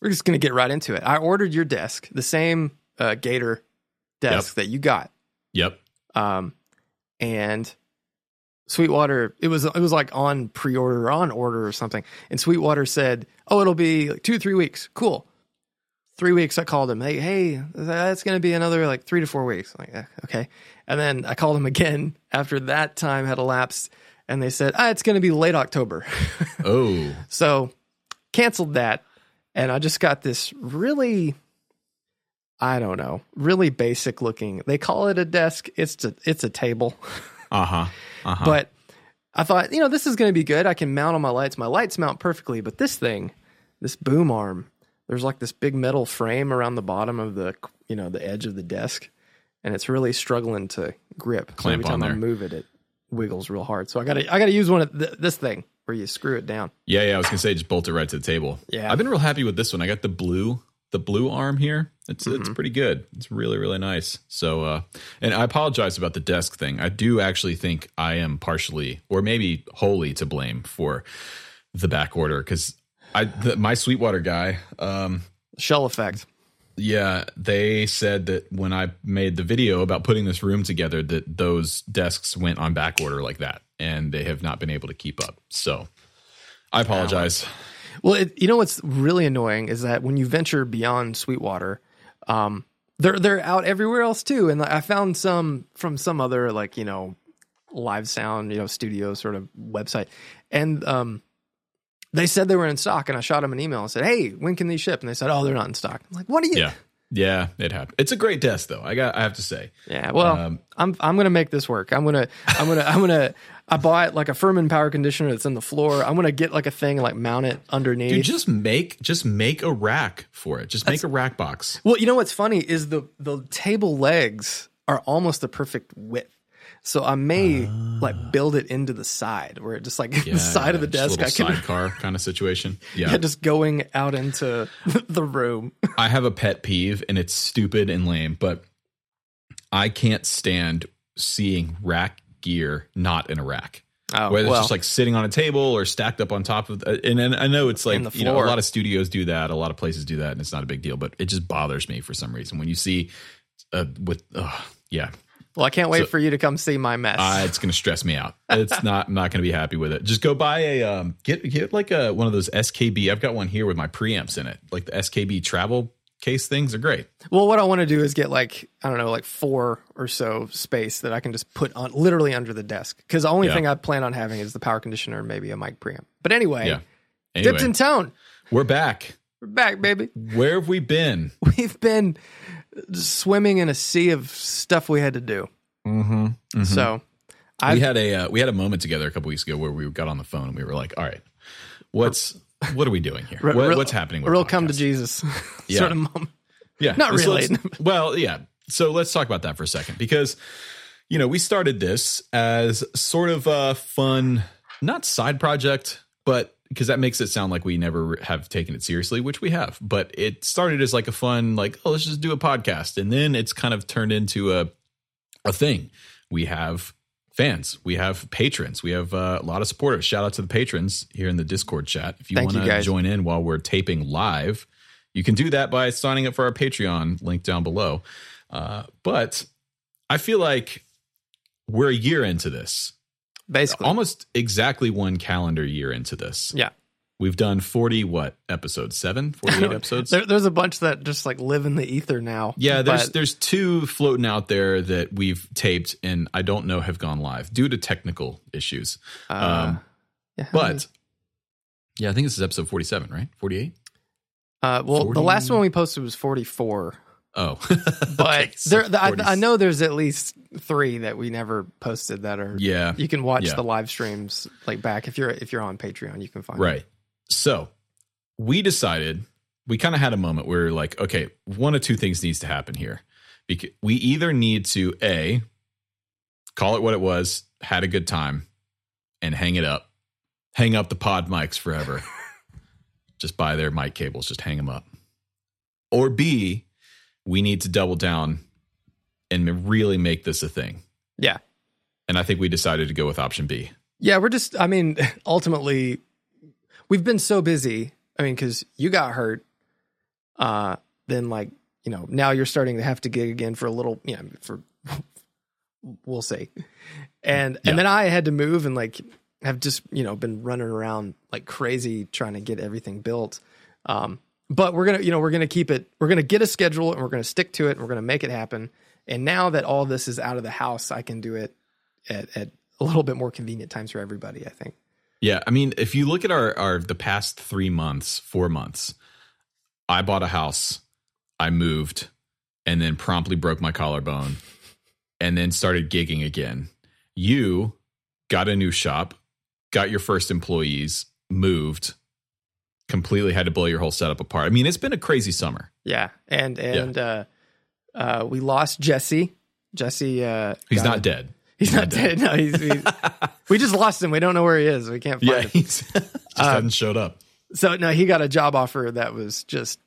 we're just gonna get right into it. I ordered your desk, the same uh, Gator desk that you got, Yep. um, and Sweetwater. It was it was like on pre order or on order or something, and Sweetwater said, "Oh, it'll be like two three weeks." Cool. Three weeks. I called him. Hey, hey, that's gonna be another like three to four weeks. I'm like, "Eh, okay. And then I called him again after that time had elapsed, and they said, "Ah, it's gonna be late October." Oh, So canceled that. And I just got this really, I don't know, really basic looking. They call it a desk. It's a, it's a table. uh huh. Uh huh. But I thought, you know, this is going to be good. I can mount on my lights. My lights mount perfectly. But this thing, this boom arm, there's like this big metal frame around the bottom of the, you know, the edge of the desk. And it's really struggling to grip. Clamp So every time I move it, it wiggles real hard. So I got to, I got to use one of th- this thing where you screw it down. yeah, yeah. I was gonna say just bolt it right to the table. Yeah. I've been real happy with this one. I got the blue, the blue arm here. It's Mm-hmm. it's pretty good. It's really really nice. So, uh, and I apologize about the desk thing. I do actually think I am partially, or maybe wholly, to blame for the back order because I the, my Sweetwater guy. Um, Shell effect. Yeah, they said that when I made the video about putting this room together, that those desks went on back order like that, and they have not been able to keep up. So, I apologize. Well, it, you know what's really annoying is that when you venture beyond Sweetwater, um, they're they're out everywhere else too. And I found some from some other like you know live sound you know studio sort of website, and um, they said they were in stock. And I shot them an email and said, "Hey, when can these ship?" And they said, "Oh, they're not in stock." I'm like, "What are you?" Yeah, yeah, it happened. It's a great desk, though. I got, I have to say. Yeah, well, Um, I'm I'm gonna make this work. I'm gonna I'm gonna I'm gonna I bought like a Furman power conditioner that's in the floor. I'm gonna get like a thing and like mount it underneath. Dude, just make, just make a rack for it. Just make a rack box. Well, you know what's funny is the the table legs are almost the perfect width. So I may like build it into the side where it just like the side of the desk I can sidecar kind of situation. Yeah, yeah, just going out into the room. I have a pet peeve, and it's stupid and lame, but I can't stand seeing rack gear not in a rack. Oh, Whether well, it's just like sitting on a table or stacked up on top of, and, and I know it's like the you know a lot of studios do that, a lot of places do that, and it's not a big deal, but it just bothers me for some reason when you see uh, with uh, yeah, well, I can't wait so- for you to come see my mess. uh, it's going to stress me out. It's not. I'm not going to be happy with it. Just go buy a um, get get like a one of those SKB. I've got one here with my preamps in it, like the SKB travel case things are great. well, what I want to do is get like I don't know, like four or so space that I can just put on literally under the desk. Because the only Yeah. thing I plan on having is the power conditioner and maybe a mic preamp. But anyway, Yeah. Anyway, dipped in tone. we're back. We're back, baby. Where have we been? We've been swimming in a sea of stuff we had to do. Mm-hmm. So I we had a uh, we had a moment together a couple weeks ago where we got on the phone and we were like, all right, what's what are we doing here? Re- What- real- what's happening? With real the come to? Jesus Yeah. sort of moment. Yeah, Not So really. well, yeah. So let's talk about that for a second because you know we started this as sort of a fun, not side project, but because that makes it sound like we never have taken it seriously, which we have. But it started as like a fun, like oh, let's just do a podcast, and then it's kind of turned into a a thing. We have fans, we have patrons, we have uh, a lot of supporters. Shout out to the patrons here in the Discord chat. If you want to join in while we're taping live, you can do that by signing up for our Patreon link down below. Uh, but I feel like we're a year into this, Basically. almost exactly one calendar year into this. yeah. We've done 40, what, episode Seven? 48 episodes? There, there's a bunch that just like live in the ether now. Yeah, there's But- there's two floating out there that we've taped and I don't know have gone live due to technical issues. uh, um, yeah, many- But yeah, I think this is episode 47, right? 48? uh, well, 40 the last one we posted was 44. Oh. But Okay, so there, I, I know there's at least three that we never posted that are. Yeah. You can watch Yeah. the live streams like back if you're if you're on Patreon. You can find Right. So we decided we kind of had a moment where we were like, okay, one of two things needs to happen here. Because we either need to a call it what it was, had a good time, and hang it up, hang up the pod mics forever. just buy their mic cables, just hang them up. Or b we need to double down and really make this a thing. Yeah. And I think we decided to go with option B. Yeah, we're just. I mean, ultimately, we've been so busy. I mean, because you got hurt, uh, then like you know now you're starting to have to gig again for a little, you know, for we'll see. And Yeah. and then I had to move and like have just you know been running around like crazy trying to get everything built. Um, but we're gonna you know we're gonna keep it. We're gonna get a schedule and we're gonna stick to it. and We're gonna make it happen. And now that all this is out of the house, I can do it at, at a little bit more convenient times for everybody. I think. Yeah, I mean, if you look at our our the past three months, four months, I bought a house, I moved, and then promptly broke my collarbone, and then started gigging again. You got a new shop, got your first employees, moved, completely had to blow your whole setup apart. I mean, it's been a crazy summer. Yeah, and and uh, uh, we lost Jesse. Jesse, uh, He's not a- dead. He's not dead. No, he's, he's we just lost him. We don't know where he is. We can't find Yeah, him. he's just hadn't showed up. So no, he got a job offer that was just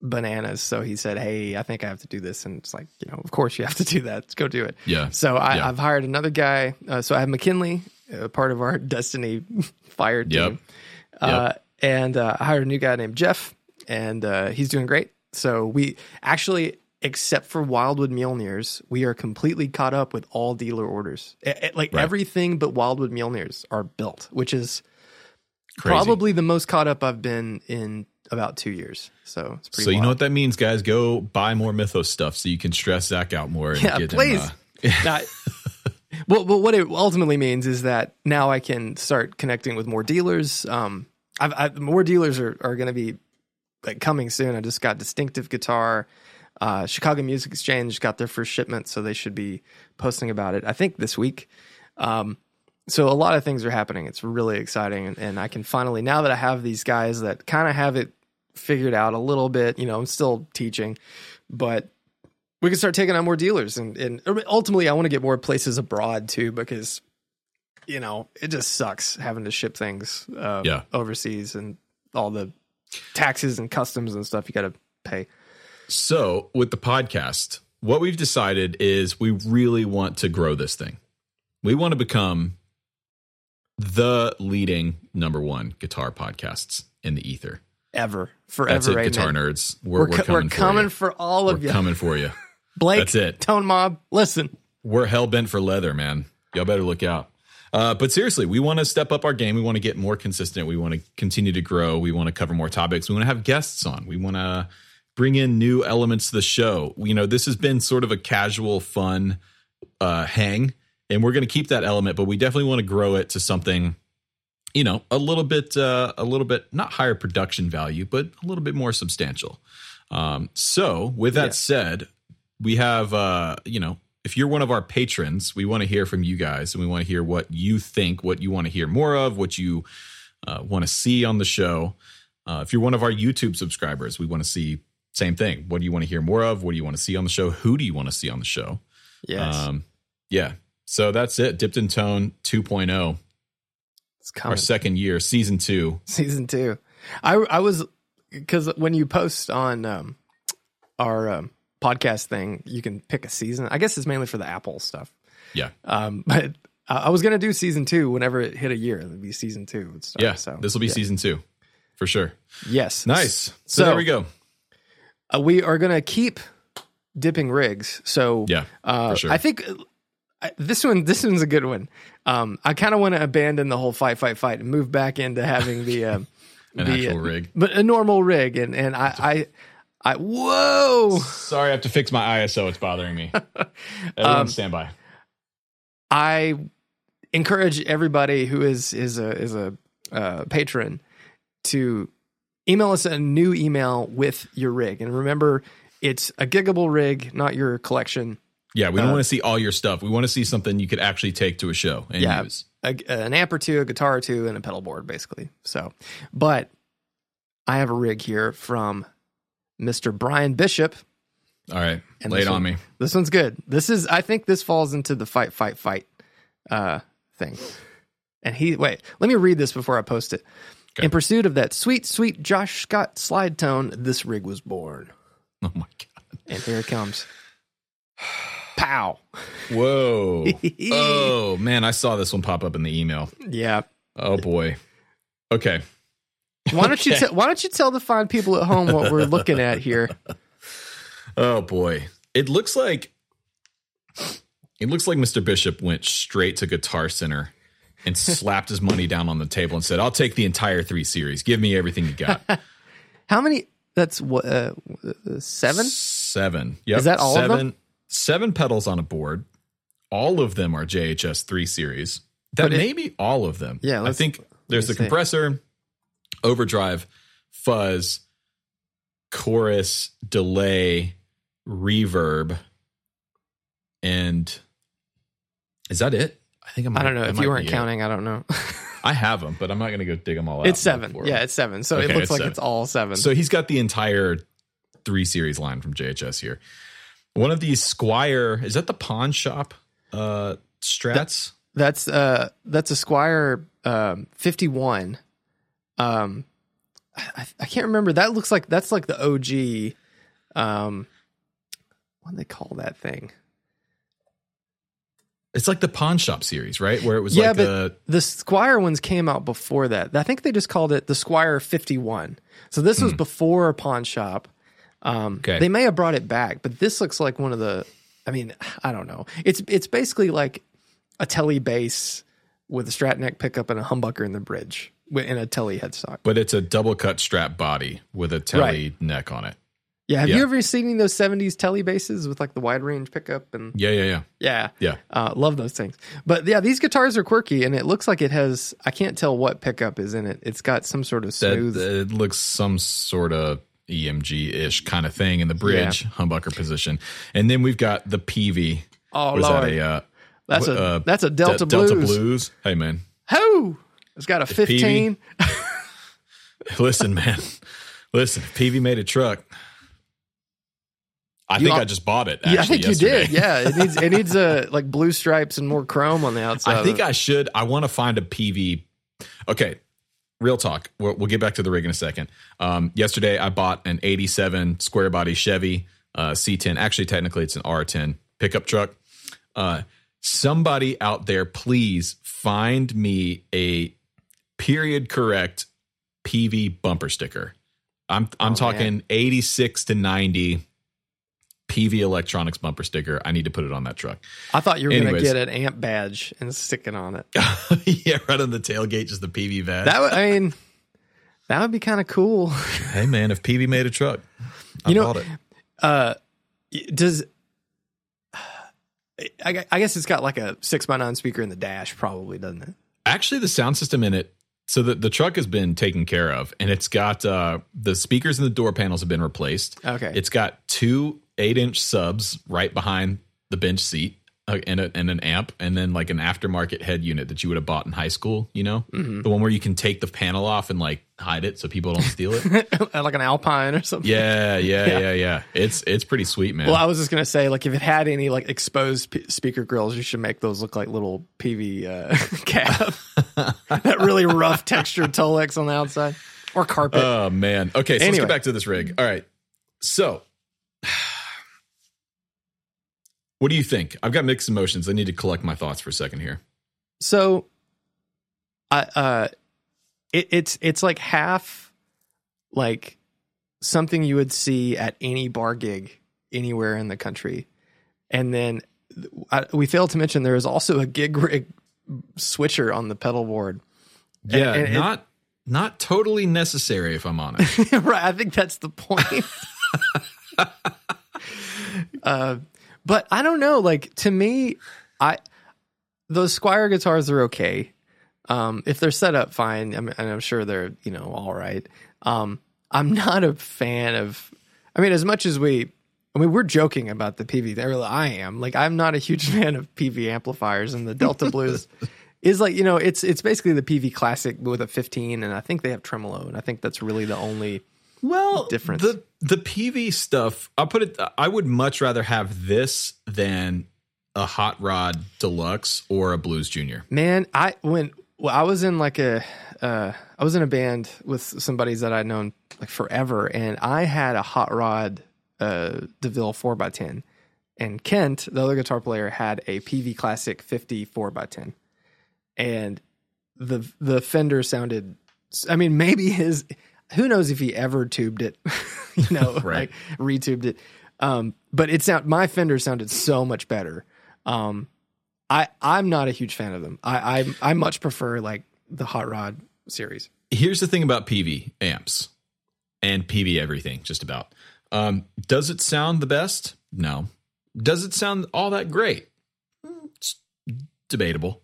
bananas. So he said, "Hey, I think I have to do this." And it's like, you know, of course you have to do that. Let's go do it. Yeah. So I, Yeah. I've hired another guy. Uh, so I have McKinley, uh, part of our Destiny Fire team, Yep. Uh, and uh, I hired a new guy named Jeff, and uh, he's doing great. So we actually, except for Wildwood Mjolnirs, we are completely caught up with all dealer orders. Eh, eh, like Right. everything but Wildwood Mjolnirs are built, which is Crazy. probably the most caught up I've been in about two years. So it's pretty. So you know what that means, guys? Go buy more Mythos stuff so you can stress Zach out more. And Yeah, get please. Him, uh, Not- well, but what it ultimately means is that now I can start connecting with more dealers. Um, I've, I've more dealers are, are going to be like coming soon. I just got Distinctive Guitar, uh, Chicago Music Exchange got their first shipment, so they should be posting about it. I think this week. Um, so a lot of things are happening. It's really exciting, and, and I can finally now that I have these guys that kind of have it figured out a little bit. You know, I'm still teaching, but we can start taking on more dealers and, and ultimately i want to get more places abroad too because you know it just sucks having to ship things uh, Yeah. overseas and all the taxes and customs and stuff you got to pay So, with the podcast, what we've decided is we really want to grow this thing. We want to become the leading number one guitar podcasts in the ether. ever forever That's it, amen. guitar nerds. We're, we're, we're, coming, we're for coming you. for all of We're you coming for you. blake That's it. tone mob listen We're hell bent for leather, man. Y'all better look out. Uh, but seriously, we want to step up our game. We want to get more consistent. We want to continue to grow. We want to cover more topics. We want to have guests on. We want to bring in new elements to the show. You know, this has been sort of a casual, fun uh, hang, and we're going to keep that element, but we definitely want to grow it to something, you know, a little bit, uh, a little bit not higher production value, but a little bit more substantial. Um, so, with that Yeah. said, we have, uh, you know, if you're one of our patrons, we want to hear from you guys, and we want to hear what you think, what you want to hear more of, what you uh, want to see on the show. Uh, if you're one of our YouTube subscribers, we want to see same thing. What do you want to hear more of? What do you want to see on the show? Who do you want to see on the show? yes Um, yeah. So that's it. Dipped in Tone 2.0, it's coming. our second year, season two. season two i i was because when you post on um our um, podcast thing you can pick a season i guess it's mainly for the apple stuff Yeah. Um, but I I was gonna do season two whenever it hit a year. It would be season two. Start, Yeah. so this will be yeah. season two for sure. Yes, Nice. So, So- there we go. Uh, we are gonna keep dipping rigs. So Yeah. uh, sure. I think uh, I, this one this one's a good one. Um, I kind of want to abandon the whole fight, fight, fight, and move back into having the An the, actual uh, rig. but a normal rig. And and I I, whoa. Sorry, I have to fix my ISO. It's bothering me. Everyone Um, stand by. I encourage everybody who is is a is a uh, patron to email us a new email with your rig, and remember, it's a gigable rig, not your collection. Yeah, we don't uh, want to see all your stuff. We want to see something you could actually take to a show and Yeah. use. A, an amp or two, a guitar or two, and a pedal board, basically. So, but I have a rig here from Mr. Brian Bishop. All right. And Lay it on one- me. This one's good. This is, I think, this falls into the fight, fight, fight uh, thing. And he, wait, let me read this before I post it. Okay. In pursuit of that sweet, sweet Josh Scott slide tone, this rig was born. Oh my god. And here it comes. Pow. Whoa. oh man, I saw this one pop up in the email. Yeah. Oh boy. Okay. Why don't you te- Why don't you tell the fine people at home what we're looking at here? Oh boy. It looks like it looks like Mr. Bishop went straight to Guitar Center and slapped his money down on the table and said, "I'll take the entire 3 series. Give me everything you got." How many? That's what uh, seven. 7. Yep. Is that all of seven, them? 7 pedals on a board. All of them are JHS 3 series. That it- may be all of them. Yeah, I think there's the compressor, overdrive, fuzz, chorus, delay, reverb, and is that it? I think I'm. I don't know if you weren't counting. I don't know. I have them, but I'm not going to go dig them all out. it's seven. Yeah, it's seven. So Okay, it looks it's like seven. it's all seven. So he's got the entire three series line from JHS here. One of these Squier is that the pawn shop uh strats? That's uh that's a Squier um 51. Um I, I can't remember. That looks like that's like the OG um what do they call that thing? It's like the pawn shop series, right? Where it was Yeah, like but- a The Squier ones came out before that. I think they just called it the Squier 51. So this was before Pawn Shop. Um Okay. they may have brought it back, but this looks like one of the I mean, I don't know. It's it's basically like a telly bass with a strat neck pickup and a humbucker in the bridge and a telly headstock. but it's a double cut strap body with a telly neck on it. Yeah, have Yeah. you ever seen those 70s telly basses with like the wide range pickup and Yeah, yeah, yeah. yeah. Yeah. Uh, love those things. But yeah, these guitars are quirky and it looks like it has I can't tell what pickup is in it. It's got some sort of That smooth it looks some sort of EMG ish kind of thing in the bridge humbucker position, and then we've got the Peavey. Oh Was lord. that a uh, that's a uh, that's a Delta De- Blues. Delta Blues? Hey man, Ho! It's got a 15. listen, man, listen. If Peavey made a truck. I You think al- I just bought it. Yeah, I think yesterday. you did. Yeah, it needs it needs uh, like blue stripes and more chrome on the outside. I think I should. I want to find a Peavey. Okay, real talk. We'll, we'll get back to the rig in a second. Um, yesterday, I bought an '87 square body Chevy uh, C10. Actually, technically, it's an R10 pickup truck. Uh, somebody out there, please find me a period correct Peavey bumper sticker. I'm I'm Oh, talking 86 to 90 Peavey electronics bumper sticker. I need to put it on that truck. I thought you were going to get an amp badge and stick it on it. yeah, right on the tailgate, just the Peavey badge. That would, I mean, that would be kind of cool. hey man, if Peavey made a truck, I You know- it. Uh, does I, I guess it's got like a six by nine speaker in the dash, probably doesn't it? Actually, the sound system in it, so the, the truck has been taken care of, and it's got uh, the speakers and the door panels have been replaced. Okay. It's got two eight inch subs right behind the bench seat. And, a, and an amp, and then like an aftermarket head unit that you would have bought in high school. You know, Mm-hmm. the one where you can take the panel off and like hide it so people don't steal it. like an Alpine or something. yeah, yeah, Yeah. yeah, yeah. It's it's pretty sweet, man. Well, I was just gonna say, like, if it had any like exposed p- speaker grills, you should make those look like little Peavey uh, cab. that really rough textured Tolex on the outside or carpet. Oh man. Okay, so let's Anyway. get back to this rig. All right. So what do you think? I've got mixed emotions. I need to collect my thoughts for a second here. So, I uh, it, it's it's like half like something you would see at any bar gig anywhere in the country, and then I, we failed to mention there is also a gig rig switcher on the pedal board. Yeah, and it- not not totally necessary if I'm honest. right, I think that's the point. uh, but I don't know. Like to me, I those Squier guitars are okay. Um, if they're set up fine, I'm, and I'm sure they're you know all right. Um, I'm not a fan of. I mean, as much as we, I mean, we're joking about the Peavey. There, I am. Like, I'm not a huge fan of Peavey amplifiers, and the Delta Blues is like you know, it's it's basically the Peavey Classic with a 15, and I think they have tremolo, and I think that's really the only. well, difference. The the Peavey stuff, I'll put it I would much rather have this than a hot rod deluxe or a blues junior. Man, I when well, I was in like a uh, I was in a band with some buddies that I'd known like forever, and I had a hot rod uh, Deville four x ten, and Kent, the other guitar player, had a Peavey Classic fifty four x ten, and the the Fender sounded I mean, maybe his. Who knows if he ever tubed it? you know, Right. like retubed it. Um, but it sound my Fender sounded so much better. Um, I I'm not a huge fan of them. I I I much prefer like the hot rod series. Here's the thing about Peavey amps and Peavey everything, just about. Um, does it sound the best? No. Does it sound all that great? Hmm, It's debatable.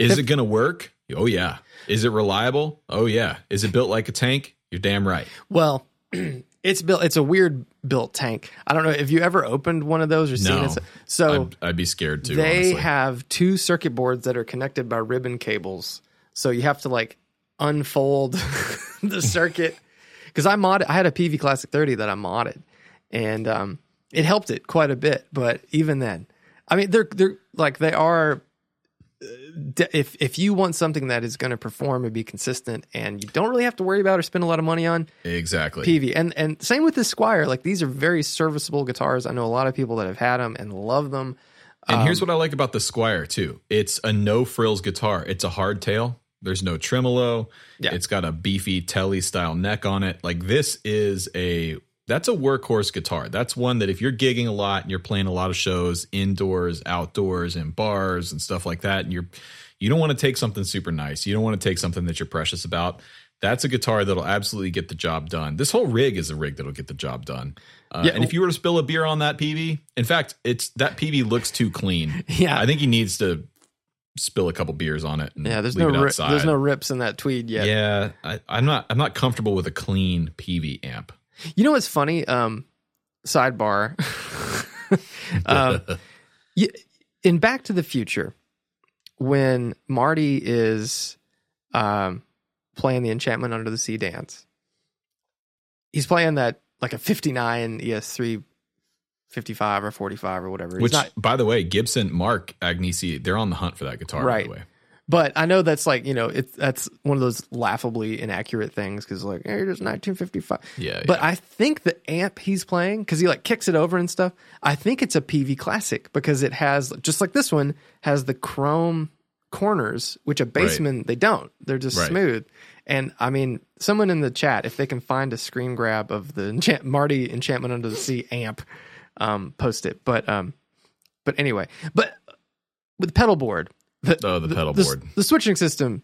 Is it going to work? Oh, yeah. Is it reliable? Oh, yeah. Is it built like a tank? You're damn right. Well, it's built. It's a weird built tank. I don't know if you ever opened one of those or seen No. it. So I'd, I'd be scared too. they honestly. have two circuit boards that are connected by ribbon cables. So you have to like unfold the circuit. Because I mod, I had a Peavey Classic 30 that I modded, and um, it helped it quite a bit. But even then, I mean, they're they're like they are. If if you want something that is going to perform and be consistent, and you don't really have to worry about or spend a lot of money on, exactly. Peavey. And and same with the Squier. Like these are very serviceable guitars. I know a lot of people that have had them and love them. And here's um, what I like about the Squier too. It's a no frills guitar. It's a hardtail. There's no tremolo. Yeah. It's got a beefy telly style neck on it. Like this is a that's a workhorse guitar. That's one that if you're gigging a lot and you're playing a lot of shows indoors, outdoors, in bars and stuff like that, and you're you don't want to take something super nice. You don't want to take something that you're precious about. That's a guitar that'll absolutely get the job done. This whole rig is a rig that'll get the job done. Uh, Yeah. and if you were to spill a beer on that Peavey, in fact, it's that Peavey looks too clean. Yeah. I think he needs to spill a couple beers on it. And Yeah, there's leave no it ri- outside. there's no rips in that tweed yet. Yeah, I, I'm not. I'm not comfortable with a clean Peavey amp. You know what's funny? Um, sidebar. um, in Back to the Future, when Marty is um, playing the Enchantment Under the Sea dance, he's playing that like a 59 ES3 55 or 45 or whatever. Which, not- by the way, Gibson, Mark Agnesi, they're on the hunt for that guitar. Right. By the way, But I know that's like you know it's that's one of those laughably inaccurate things because like hey, it's 1955. Yeah, But yeah. I think the amp he's playing because he like kicks it over and stuff. I think it's a Peavey Classic because it has just like this one has the chrome corners, which a bassman they don't. They're just Right. smooth. And I mean, someone in the chat, if they can find a screen grab of the enchant- Marty Enchantment Under the Sea amp, um, post it. But um, but anyway, but with the pedal board, the, Oh, the pedal the, board. the switching system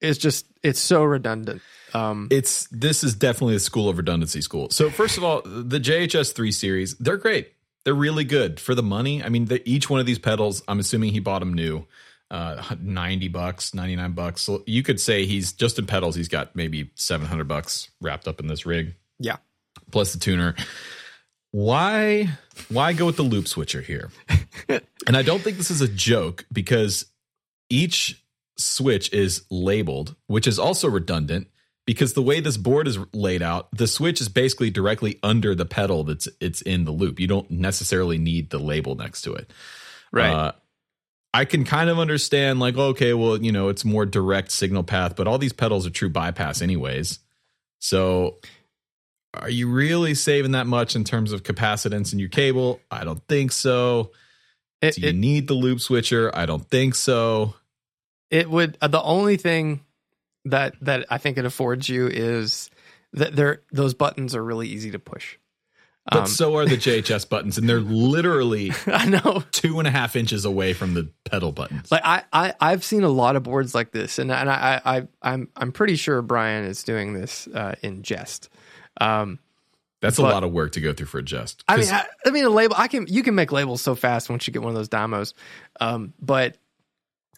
is just it's so redundant. Um, it's this is definitely a school of redundancy school. So first of all, the JHS three series, they're great. They're really good for the money. I mean, the, each one of these pedals, I'm assuming he bought them new, uh, ninety bucks, ninety nine bucks. So you could say he's just in pedals. He's got maybe seven hundred bucks wrapped up in this rig. yeah, plus the tuner. Why why go with the loop switcher here? and I don't think this is a joke because each switch is labeled, which is also redundant because the way this board is laid out, the switch is basically directly under the pedal that's it's in the loop. You don't necessarily need the label next to it. right. Uh, I can kind of understand, like, okay, well, you know, it's more direct signal path, but all these pedals are true bypass, anyways. So, are you really saving that much in terms of capacitance in your cable? I don't think so. It, Do you it, need the loop switcher? I don't think so. it would uh, the only thing that that I think it affords you is that there those buttons are really easy to push. But Um, so are the JHS buttons, and they're literally I know. two and a half inches away from the pedal buttons. Like I, I I've seen a lot of boards like this, and and I, I I I'm I'm pretty sure Brian is doing this uh, in jest. Um, That's a lot of work to go through for a just. I mean, I, I mean, a label. I can you can make labels so fast once you get one of those dymos. Um, but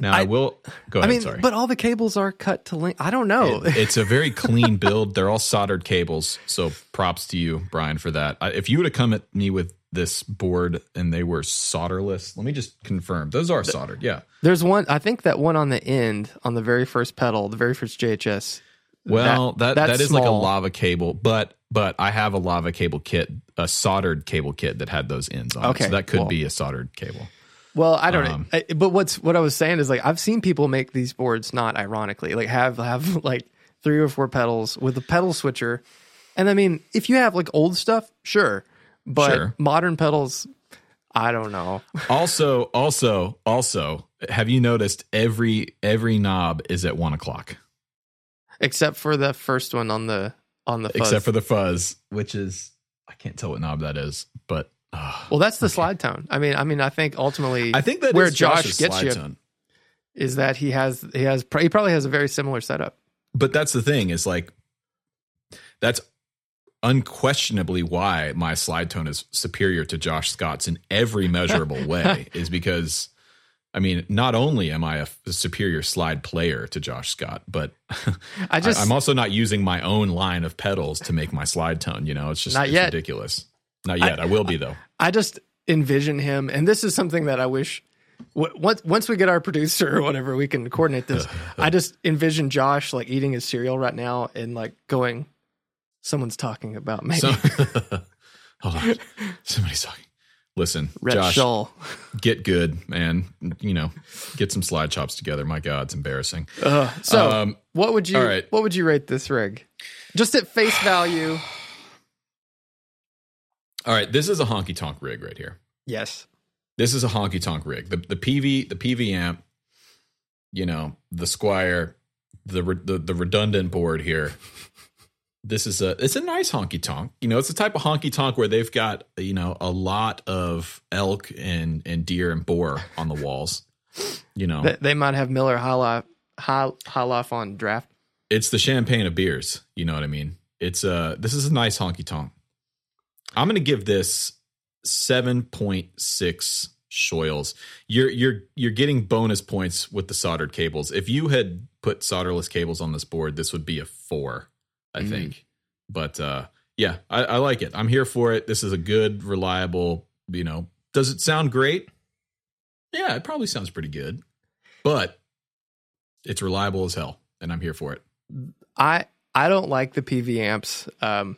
now I, I- will go I mean, sorry. but all the cables are cut to length. I don't know. It- it's a very clean build. They're all soldered cables. So props to you, Brian, for that. I, if you would have come at me with this board and they were solderless, let me just confirm. Those are soldered. Yeah. There's one. I think that one on the end on the very first pedal, the very first JHS. Well, that that, that is like a lava cable, but but I have a lava cable kit, a soldered cable kit that had those ends on. it. Okay, So that could well- be a soldered cable. Well, I don't Um, know. I- But what's what I was saying is like I've seen people make these boards not ironically like have have like three or four pedals with a pedal switcher, and I mean if you have like old stuff, sure, but Sure. modern pedals, I don't know. Also, also, also, have you noticed every every knob is at one o'clock? except for the first one on the on the fuzz. except for the fuzz, which is I can't tell what knob that is, but uh, well, that's the slide tone. I mean, I mean, I think ultimately I think that where Josh Josh's gets you- tone. is that he has he has he probably has a very similar setup. But that's the thing is like that's unquestionably why my slide tone is superior to Josh Scott's in every measurable way is because I mean, not only am I a, superior slide player to Josh Scott, but I just I, am also not using my own line of pedals to make my slide tone. You know, it's just Not it's yet. ridiculous. Not yet. I, will be though. I just envision him, and this is something that I wish. Once once we get our producer or whatever, we can coordinate this. I just envision Josh like eating his cereal right now and like going, "Someone's talking about me." So, hold on, somebody's talking. Listen, Red Josh, get good, man. You know, get some slide chops together. My God, it's embarrassing. Ugh. so, Um, what would you right. what would you rate this rig? Just at face value, All right, this is a honky tonk rig right here. yes. This is a honky tonk rig. The the Peavey the Peavey amp, you know, the Squier, the the, the redundant board here. This is a it's a nice honky tonk. You know, it's the type of honky tonk where they've got you know a lot of elk and and deer and boar on the walls. You know, They, they might have Miller High Life, high, high Life on draft. it's the champagne of beers. You know what I mean? It's uh this is a nice honky tonk. I'm gonna give this seven point six shoils. You're you're you're getting bonus points with the soldered cables. If you had put solderless cables on this board, this would be a four, I Mhm. think. But uh yeah, I, I like it. I'm here for it. This is a good, reliable, you know. Does it sound great? Yeah, it probably sounds pretty good. But it's reliable as hell, and I'm here for it. I I don't like the Peavey amps. Um,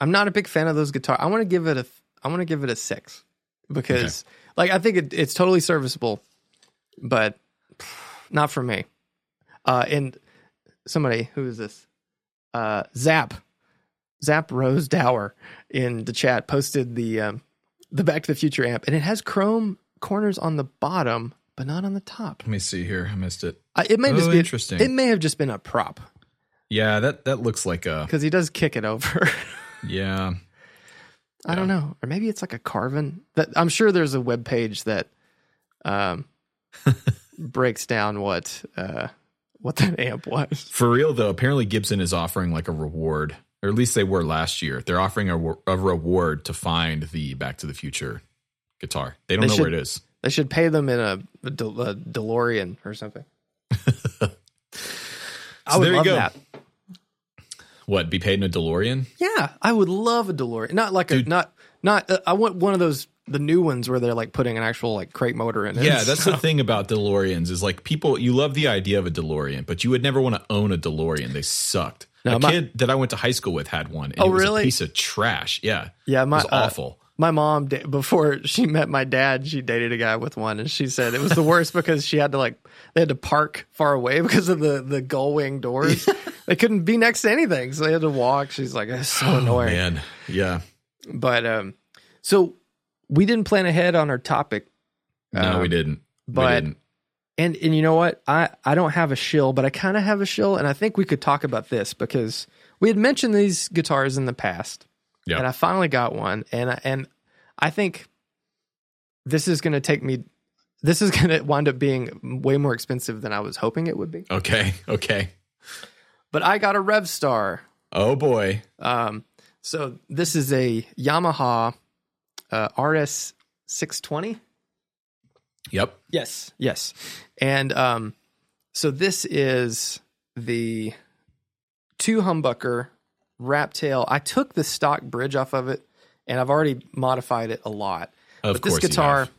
I'm not a big fan of those guitars. I want to give it a I want to give it a six because like I think it, it's totally serviceable, but not for me. Uh, and somebody who is this? Uh, Zap Zap Rose Dower in the chat posted the um, the Back to the Future amp, and it has chrome corners on the bottom, but not on the top. Let me see here. I missed it. Uh, it may Oh, just be interesting. It may have just been a prop Yeah, that that looks like a because he does kick it over. yeah. I don't know, or maybe it's like a carving. That I'm sure there's a web page that um, breaks down what uh, what that amp was. For real though, apparently Gibson is offering like a reward, or at least they were last year. They're offering a, a reward to find the Back to the Future guitar. They don't They know where it is. They should pay them in a, a, De- a DeLorean or something. I would there you love go. that. What? Be paid in a DeLorean? Yeah, I would love a DeLorean. Not like a not not. Uh, I want one of those the new ones where they're like putting an actual like crate motor in it. Yeah, that's the thing about DeLoreans is like people you love the idea of a DeLorean, but you would never want to own a DeLorean. They sucked. No, a my- kid that I went to high school with had one. And Oh, it was really? A piece of trash. Yeah, yeah. it My was uh, awful. my mom before she met my dad she dated a guy with one and she said it was the worst because she had to like they had to park far away because of the the gull wing doors they couldn't be next to anything so they had to walk she's like that's so annoying Oh, Man, yeah. but um so we didn't plan ahead on our topic No, Um, we didn't. We but didn't. and and you know what i i don't have a shill but i kind of have a shill and i think we could talk about this because we had mentioned these guitars in the past Yeah. and I finally got one, and I- and I think this is going to take me. This is going to wind up being way more expensive than I was hoping it would be. Okay, okay. But I got a Revstar. Oh boy. Um, so this is a Yamaha uh, RS six twenty. Yep. Yes, yes, and um, so this is the two humbucker wrap tail. I took the stock bridge off of it, and I've already modified it a lot. Of but this course you guitar, have.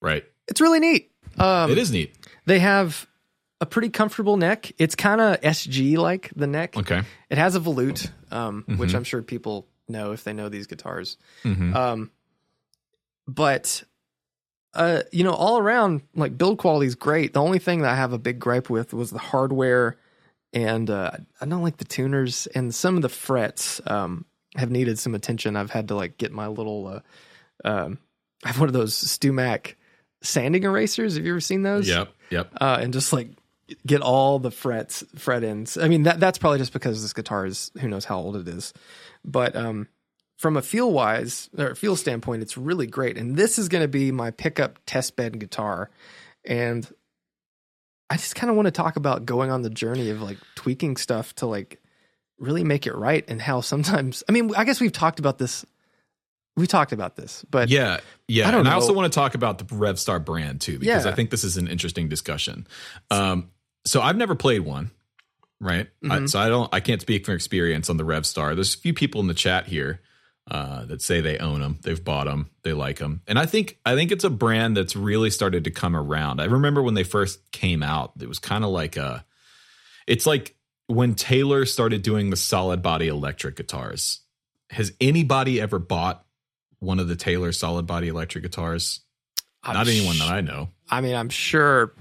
Right. it's really neat. Um, it is neat. They have a pretty comfortable neck. It's kind of SG like the neck. Okay. It has a volute, um, which Mhm. I'm sure people know if they know these guitars. Mhm. Um, but uh, you know, all around, like build quality is great. The only thing that I have a big gripe with was the hardware, and uh, I don't like the tuners and some of the frets. Um, have needed some attention. I've had to like get my little. Uh, um, I have one of those StewMac sanding erasers. Have you ever seen those? Yep. Yep. Uh, and just like get all the frets, fret ends. I mean, that that's probably just because this guitar is who knows how old it is. But um, from a feel wise or feel standpoint, it's really great. And this is going to be my pickup test bed guitar. And I just kind of want to talk about going on the journey of like tweaking stuff to like really make it right and how sometimes, I mean, I guess we've talked about this. We talked about this, but Yeah, yeah. I don't and I also want to talk about the RevStar brand too, because Yeah. I think this is an interesting discussion. Um, so I've never played one, right? I, Mhm. so I don't, I can't speak from experience on the RevStar. There's a few people in the chat here uh, that say they own them, they've bought them, they like them, and I think, I think it's a brand that's really started to come around. I remember when they first came out, it was kind of like a, it's like when Taylor started doing the solid body electric guitars. Has anybody ever bought one of the Taylor solid body electric guitars? I'm Not anyone sh- that I know. I mean, I'm sure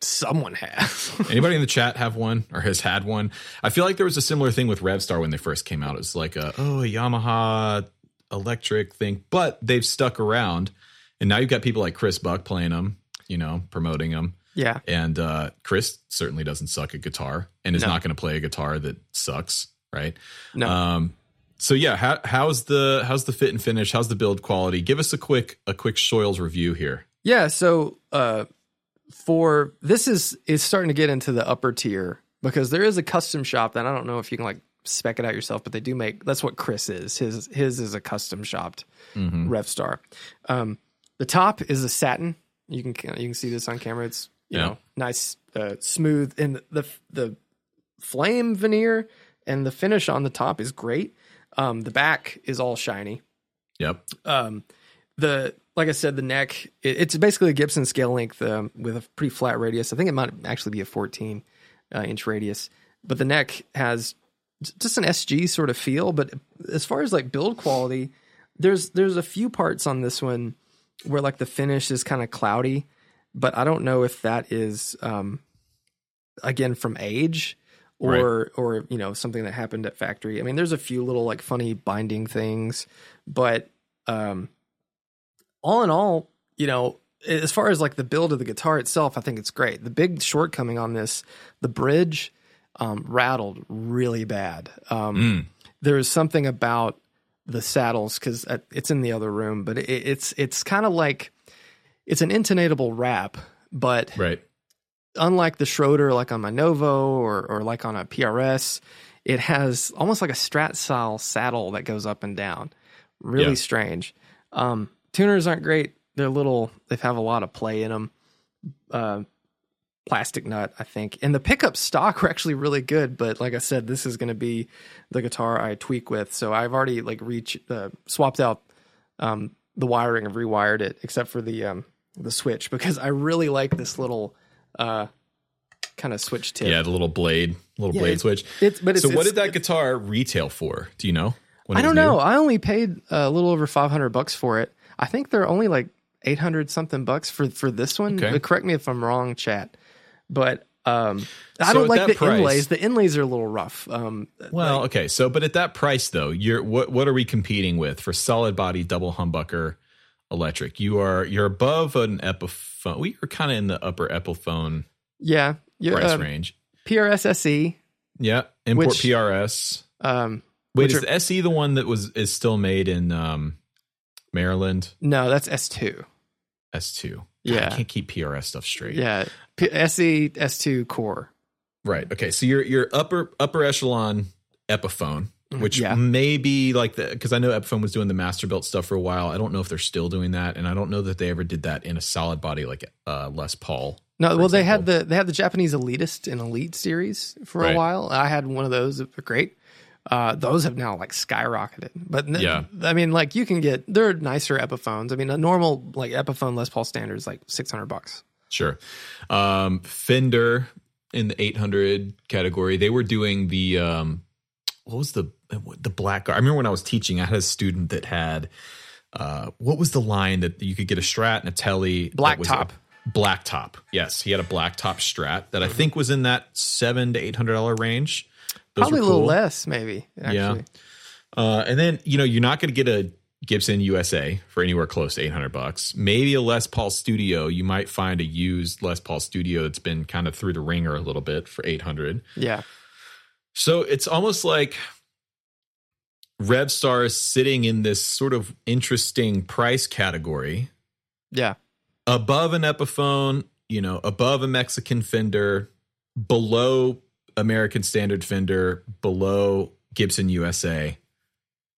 someone has. Anybody in the chat have one or has had one? I feel like there was a similar thing with Revstar when they first came out. It was like a oh a Yamaha electric thing, but they've stuck around, and now you've got people like Chris Buck playing them, you know, promoting them. yeah. And uh, Chris certainly doesn't suck at guitar, and is No. not going to play a guitar that sucks, right? No. Um, so yeah, how, how's the how's the fit and finish? How's the build quality? Give us a quick a quick soils review here. Yeah, so uh for this is is starting to get into the upper tier because there is a custom shop that I don't know if you can like spec it out yourself, but they do make that's what Chris is. His his is a custom shopped Mhm. Revstar. Um the top is a satin. You can you can see this on camera. It's you Yeah. know nice uh, smooth and the the flame veneer and the finish on the top is great. Um the back is all shiny Yep. um, the like I said, the neck it, it's basically a Gibson scale length um, with a pretty flat radius. I think it might actually be a 14 uh, inch radius, but the neck has just an SG sort of feel. But as far as like build quality, there's there's a few parts on this one where like the finish is kind of cloudy, but I don't know if that is um, again from age or or you know something that happened at factory. I mean, there's a few little like funny binding things, but um, all in all, you know, as far as like the build of the guitar itself, I think it's great. The big shortcoming on this, the bridge um, rattled really bad. Um, Mm. There is something about the saddles because it's in the other room, but it, it's it's kind of like it's an intonatable wrap, but Right. Unlike the Schroeder, like on my Novo or or like on a PRS, it has almost like a Strat style saddle that goes up and down. Really Yeah. strange. Um, tuners aren't great. They're little. They have a lot of play in them. Uh, plastic nut, I think, and the pickup stock are actually really good. But like I said, this is going to be the guitar I tweak with. So I've already like reach uh, swapped out um, the wiring. I've rewired it, except for the um, the switch because I really like this little uh, kind of switch tip. Yeah, the little blade, little Yeah, blade it- switch. It's but it's, so, what did that guitar retail for? Do you know? when I don't new? know. I only paid a little over five hundred bucks for it. I think they're only like eight hundred something bucks for for this one. Okay. But correct me if I'm wrong, chat. But um, I don't like the price- inlays. The inlays are a little rough. Um, Well, okay. So, but at that price, though, you're what? What are we competing with for solid body double humbucker electric? You are you're above an Epiphone. We are kind of in the upper Epiphone yeah, yeah. price uh, range. PRS SE. Yeah, import which- PRS. Um, Wait, is are- the SE the one that was is still made in um, Maryland? no, that's S two. S2. God, Yeah. I can't keep PRS stuff straight. Yeah, P- SE S2 core. Right. Okay. So you're you're upper upper echelon Epiphone, which Yeah. may be like the because I know Epiphone was doing the master built stuff for a while. I don't know if they're still doing that, and I don't know that they ever did that in a solid body like uh, Les Paul. No, well, they had the they had the Japanese Elitist and Elite series for Right. a while. I had one of those; that were great. Uh, those have now like skyrocketed. But n- Yeah. I mean, like you can get they're nicer Epiphones. I mean, a normal like Epiphone Les Paul standard is like six hundred bucks. Sure. Um, Fender in the 800 category, they were doing the um, what was the the black? I remember when I was teaching, I had a student that had uh, what was the line that you could get a Strat and a Telly Black top. black top. Yes, he had a black top Strat that I think was in that seven to eight hundred dollar range. Those Probably were a little less, maybe. Actually. Uh, and then you know you're not going to get a Gibson USA for anywhere close to 800 bucks. Maybe a Les Paul Studio. You might find a used Les Paul Studio that's been kind of through the ringer a little bit for 800. Yeah. So it's almost like Revstar is sitting in this sort of interesting price category Yeah. above an Epiphone, you know, above a Mexican Fender, below American Standard Fender, below Gibson USA.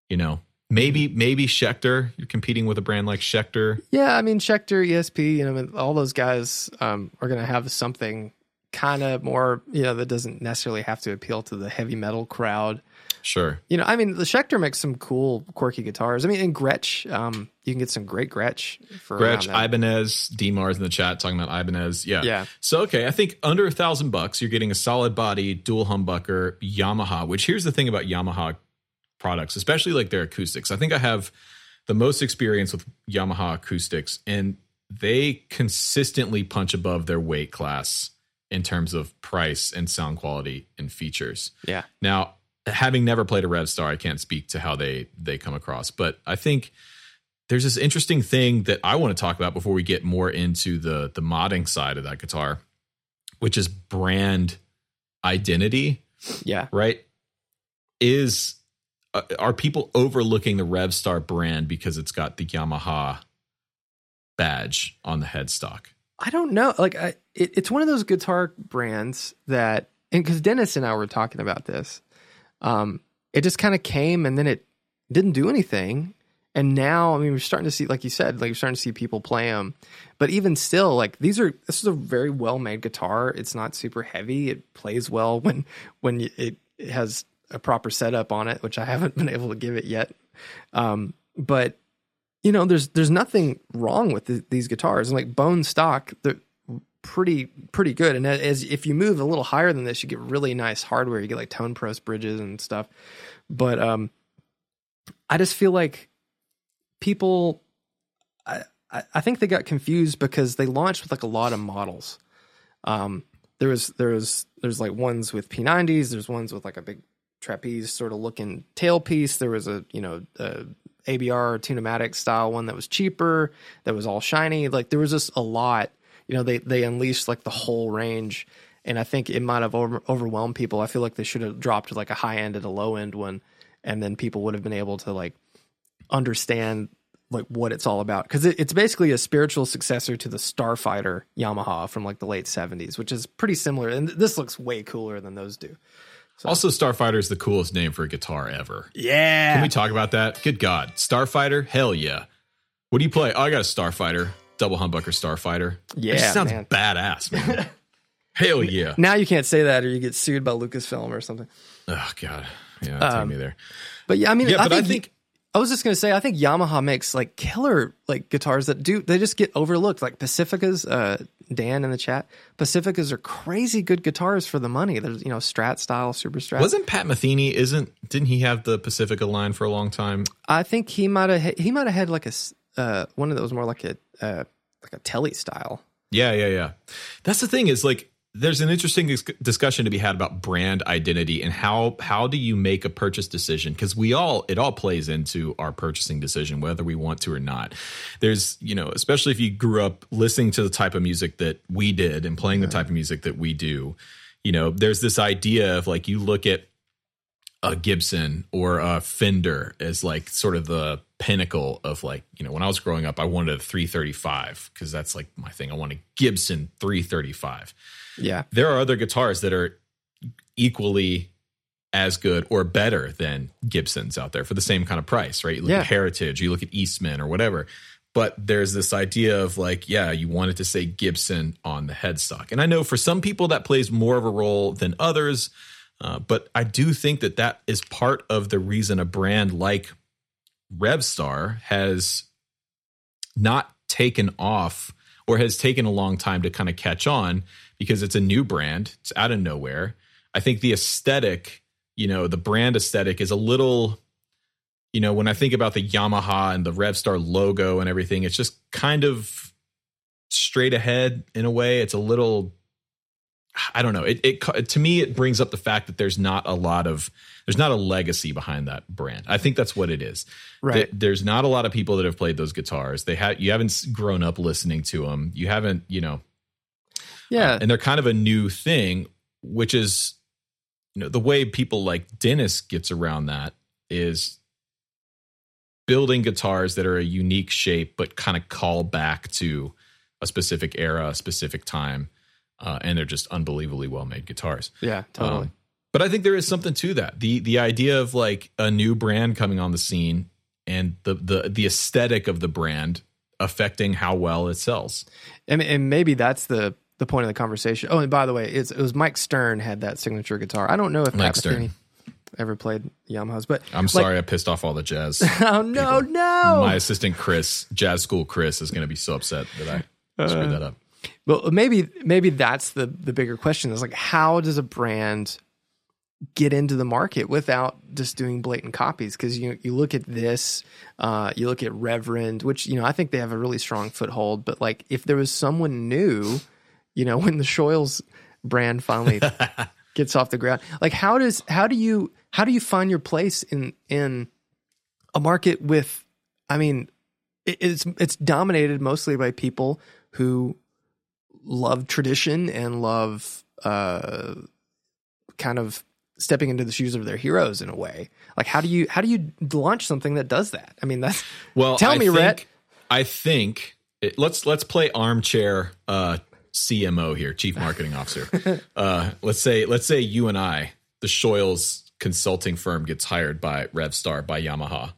You know, maybe maybe Schecter. You're competing with a brand like Schecter. Yeah, I mean Schecter, ESP, you know, all those guys um, are going to have something kind of more, you know, that doesn't necessarily have to appeal to the heavy metal crowd. Sure. You know, I mean, the Schecter makes some cool, quirky guitars. I mean, in Gretsch, um, you can get some great Gretsch for Gretsch. Ibanez, D Mars in the chat talking about Ibanez. Yeah. Yeah. So okay, I think under a thousand bucks, you're getting a solid body dual humbucker Yamaha. Which here's the thing about Yamaha products, especially like their acoustics. I think I have the most experience with Yamaha acoustics, and they consistently punch above their weight class in terms of price and sound quality and features. Yeah. Now, having never played a Revstar, I can't speak to how they they come across, but I think there's this interesting thing that I want to talk about before we get more into the the modding side of that guitar, which is brand identity, Yeah. right? Is uh, are people overlooking the Revstar brand because it's got the Yamaha badge on the headstock? I don't know. Like, I, it, it's one of those guitar brands that, and because Dennis and I were talking about this, um, it just kind of came and then it didn't do anything. And now, I mean, we're starting to see, like you said, like you're starting to see people play them. But even still, like these are, this is a very well made guitar. It's not super heavy. It plays well when, when it, has a proper setup on it, which I haven't been able to give it yet. Um, but you know, there's there's nothing wrong with the, these guitars. And like bone stock, they're pretty pretty good. And as if you move a little higher than this, you get really nice hardware. You get like tone pros bridges and stuff. But um, I just feel like people, I I I think they got confused because they launched with like a lot of models. Um, there was there was there's like ones with P90s. There's ones with like a big trapeze sort of looking tailpiece. There was a you know a ABR Tune-o-matic style one that was cheaper, that was all shiny. Like there was just a lot. You know, they they unleashed like the whole range, and I think it might have over, overwhelmed people. I feel like they should have dropped like a high end and a low end one, and then people would have been able to like understand like what it's all about because it, it's basically a spiritual successor to the Starfighter Yamaha from like the late seventies, which is pretty similar. And this looks way cooler than those do. Also, Starfighter is the coolest name for a guitar ever. Yeah, Can we talk about that? Good God. Starfighter? Hell yeah. What do you play? Oh, I got a Starfighter. Double humbucker Starfighter. Yeah, It sounds man. badass, man. Hell yeah. now you can't say that or you get sued by Lucasfilm or something. Oh, God. Yeah, take Um, me there. But yeah, I mean, Yeah, I but I think, think- I was just gonna say, I think Yamaha makes like killer like guitars that do they just get overlooked. Like Pacificas, uh, Dan in the chat, Pacificas are crazy good guitars for the money. There's you know Strat style, Super Strat. Wasn't Pat Metheny, isn't, didn't he have the Pacifica line for a long time? I think he might have he might have had like a uh, one of those more like a uh, like a Tele style. Yeah, yeah, yeah. That's the thing is like there's an interesting discussion to be had about brand identity and how how do you make a purchase decision because we all it all plays into our purchasing decision whether we want to or not. There's, you know, especially if you grew up listening to the type of music that we did and playing the type of music that we do, you know, there's this idea of like you look at a Gibson or a Fender as like sort of the pinnacle of like, you know, when I was growing up, I wanted a 335 because that's like my thing. I want a Gibson 335. Yeah, There are other guitars that are equally as good or better than Gibsons out there for the same kind of price, right? You look Yeah. at Heritage, you look at Eastman or whatever. But there's this idea of like, yeah, you wanted to say Gibson on the headstock. And I know for some people that plays more of a role than others. Uh, but I do think that that is part of the reason a brand like Revstar has not taken off or has taken a long time to kind of catch on because it's a new brand. It's out of nowhere. I think the aesthetic, you know, the brand aesthetic is a little, you know, when I think about the Yamaha and the Revstar logo and everything, it's just kind of straight ahead in a way. It's a little I don't know. It, it to me it brings up the fact that there's not a lot of there's not a legacy behind that brand. I think that's what it is. Right. there's not a lot of people that have played those guitars. They have you haven't grown up listening to them. You haven't, you know. Yeah. and they're kind of a new thing, which is you know the way people like Dennis gets around that is building guitars that are a unique shape but kind of call back to a specific era, a specific time uh, and they're just unbelievably well made guitars. Yeah, totally. Um, but I think there is something to that. the The idea of like a new brand coming on the scene and the the the aesthetic of the brand affecting how well it sells. And, and maybe that's the the point of the conversation. Oh, and by the way, it was Mike Stern had that signature guitar. I don't know if Mike Stern ever played Yamahas, but I'm sorry I pissed off all the jazz. oh no, people. no! My assistant Chris, jazz school Chris, is going to be so upset that I screwed that up. Well, maybe maybe that's the the bigger question is like how does a brand get into the market without just doing blatant copies? Because you you look at this, uh, you look at Reverend, which you know I think they have a really strong foothold. But like if there was someone new, you know, when the Shoils brand finally gets off the ground, like how does how do you how do you find your place in in a market with? I mean, it's it's dominated mostly by people who love tradition and love uh, kind of stepping into the shoes of their heroes in a way. Like how do you how do you launch something that does that? I mean, that's well. Tell I me, think, Rhett. I think it, let's let's play armchair uh, CMO here, Chief Marketing Officer. uh, let's say let's say you and I, the Shoils consulting firm, gets hired by Revstar by Yamaha.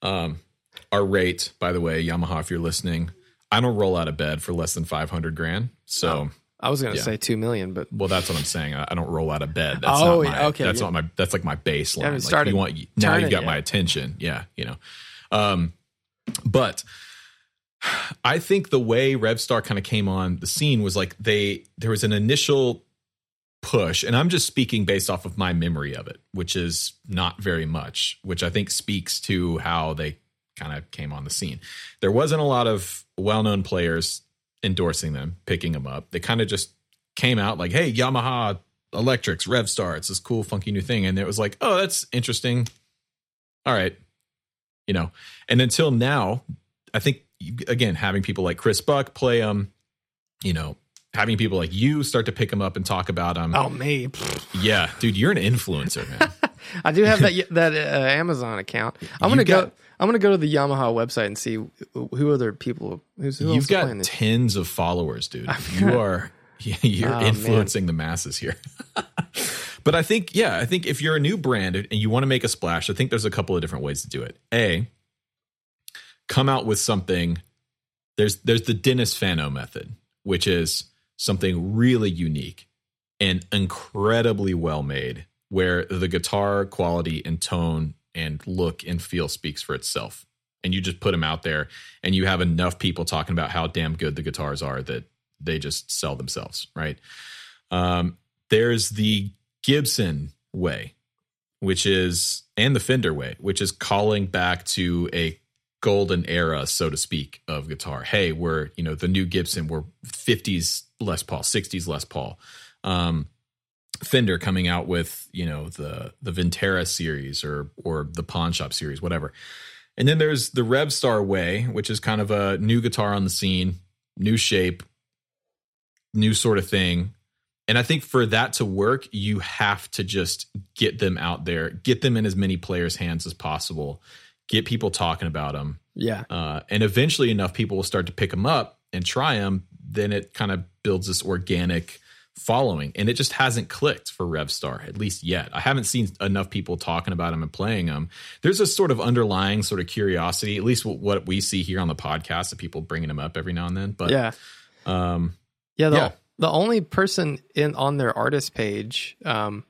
Um, our rate, by the way, Yamaha, if you're listening, I don't roll out of bed for less than five hundred grand. So oh, I was going to yeah. say two million, but well, that's what I'm saying. I, I don't roll out of bed. That's oh, not my, okay. That's yeah. not my. That's like my baseline. Like you want now you've got yet. my attention. Yeah, you know. Um, but I think the way Revstar kind of came on the scene was like they there was an initial push, and I'm just speaking based off of my memory of it, which is not very much, which I think speaks to how they kind of came on the scene. There wasn't a lot of well known players endorsing them, picking them up. They kind of just came out like, hey, Yamaha Electrics, Revstar, it's this cool, funky new thing. And it was like, oh, that's interesting. All right. You know, and until now, I think, again, having people like Chris Buck play them, you know, having people like you start to pick them up and talk about them. Oh, me. Yeah, dude, you're an influencer, man. I do have that that uh, Amazon account. I'm gonna got, go. I'm gonna go to the Yamaha website and see who other people. Who's who you've got tens of followers, dude. You are you're oh, influencing man. the masses here. but I think yeah, I think if you're a new brand and you want to make a splash, I think there's a couple of different ways to do it. A, come out with something. There's there's the Dennis Fano method, which is something really unique and incredibly well made where the guitar quality and tone and look and feel speaks for itself. And you just put them out there and you have enough people talking about how damn good the guitars are that they just sell themselves, right? Um, there's the Gibson way, which is, and the Fender way, which is calling back to a golden era, so to speak, of guitar. Hey, we're, you know, the new Gibson, we're 50s Les Paul, 60s Les Paul. Um, Fender coming out with you know the the Vintera series or or the Pawn Shop series, whatever. And then there's the Revstar Way, which is kind of a new guitar on the scene, new shape, new sort of thing. And I think for that to work, you have to just get them out there, get them in as many players' hands as possible, get people talking about them. Yeah. Uh, and eventually, enough people will start to pick them up and try them. Then it kind of builds this organic following and it just hasn't clicked for Revstar at least yet. I haven't seen enough people talking about them and playing them. There's a sort of underlying sort of curiosity, at least what we see here on the podcast of people bringing them up every now and then. But yeah, um, yeah, the, yeah. the only person in on their artist page, um,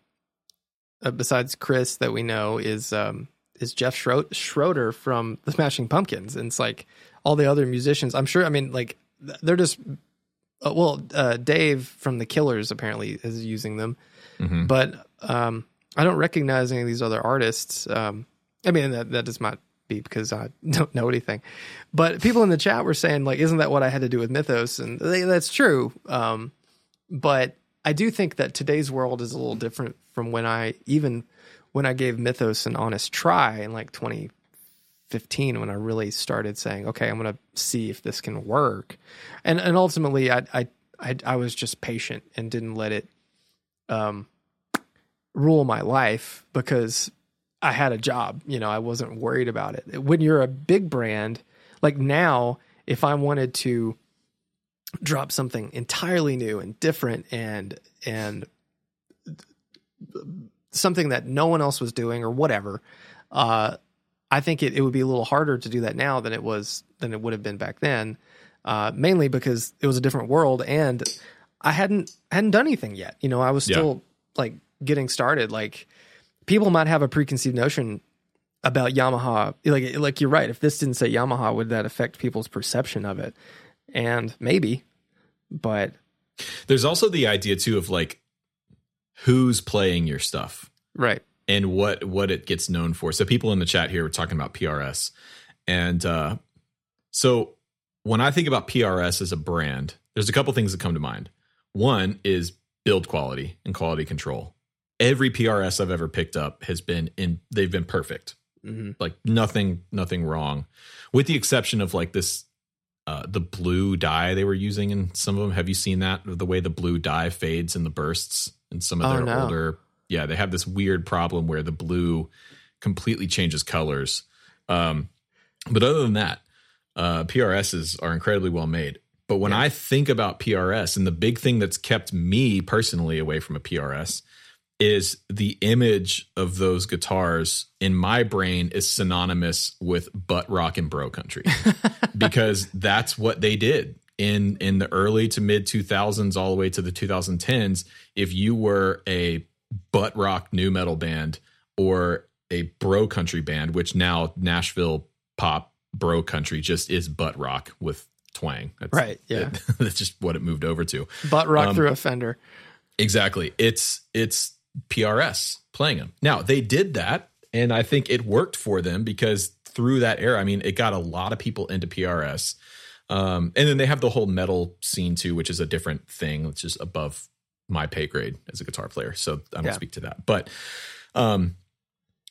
uh, besides Chris that we know is um is Jeff Schroeder from the Smashing Pumpkins, and it's like all the other musicians. I'm sure. I mean, like they're just uh, well, uh, Dave from the Killers apparently is using them, mm-hmm. but um, I don't recognize any of these other artists. Um, I mean, that that does not be because I don't know anything, but people in the chat were saying like, "Isn't that what I had to do with Mythos?" And they, that's true. Um, but I do think that today's world is a little different from when I even when I gave Mythos an honest try in like 2015 when I really started saying, okay, I'm going to see if this can work. And and ultimately I I I, I was just patient and didn't let it um rule my life because I had a job, you know, I wasn't worried about it. When you're a big brand, like now if I wanted to drop something entirely new and different and and something that no one else was doing or whatever uh, i think it, it would be a little harder to do that now than it was than it would have been back then uh, mainly because it was a different world and i hadn't hadn't done anything yet. You know i was still yeah. like getting started. Like people might have a preconceived notion about yamaha like like you're right. If this didn't say yamaha would that affect people's perception of it? And maybe, but there's also the idea too of like who's playing your stuff, right? And what what it gets known for. So people in the chat here were talking about PRS, and uh, so when I think about PRS as a brand, there's a couple things that come to mind. One is build quality and quality control. Every PRS I've ever picked up has been in they've been perfect. Mm-hmm. Like nothing nothing wrong. With the exception of like this uh, the blue dye they were using in some of them. Have you seen that? The way the blue dye fades in the bursts in some of oh, their no. older. Yeah, they have this weird problem where the blue completely changes colors. Um, but other than that, uh, PRSs are incredibly well made. But when yeah. I think about PRS, and the big thing that's kept me personally away from a PRS is the image of those guitars in my brain is synonymous with butt rock and bro country because that's what they did in in the early to mid 2000s all the way to the 2010s if you were a butt rock nu metal band or a bro country band which now Nashville pop bro country just is butt rock with twang. That's, right yeah. that's just what it moved over to. Butt rock um, through a fender. Exactly. It's it's PRS playing them. Now, they did that, and I think it worked for them because through that era, I mean, it got a lot of people into PRS. Um, and then they have the whole metal scene too, which is a different thing, which is above my pay grade as a guitar player. So I don't yeah. speak to that. But um,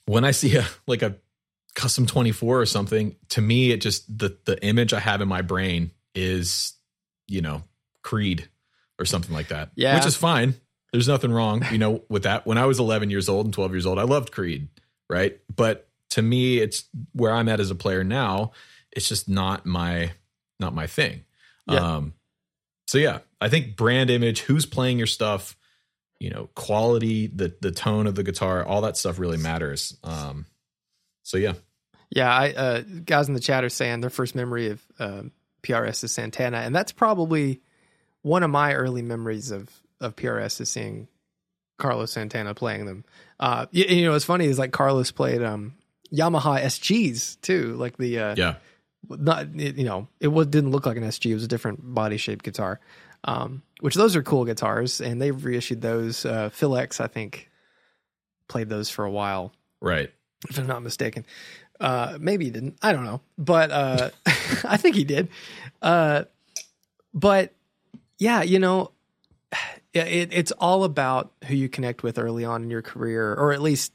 when I see a like a custom 24 or something, to me, it just the the image I have in my brain is, you know, Creed or something like that. Yeah. Which is fine. There's nothing wrong, you know, with that. When I was 11 years old and 12 years old, I loved Creed, right? But to me, it's where I'm at as a player now. It's just not my not my thing. Yeah. Um, so yeah, I think brand image, who's playing your stuff, you know, quality, the the tone of the guitar, all that stuff really matters. Um, so yeah, yeah. I uh, guys in the chat are saying their first memory of uh, PRS is Santana, and that's probably one of my early memories of of PRS is seeing Carlos Santana playing them. Uh, you, you, know, what's funny is like Carlos played um, Yamaha SGs too, like the uh, yeah. Not you know, it was, didn't look like an SG. It was a different body shaped guitar. Um, which those are cool guitars, and they've reissued those. Uh, Phil X, I think, played those for a while. Right. If I'm not mistaken. Uh, maybe he didn't. I don't know, but uh, I think he did. Uh, but yeah, you know, yeah, it, it's all about who you connect with early on in your career, or at least,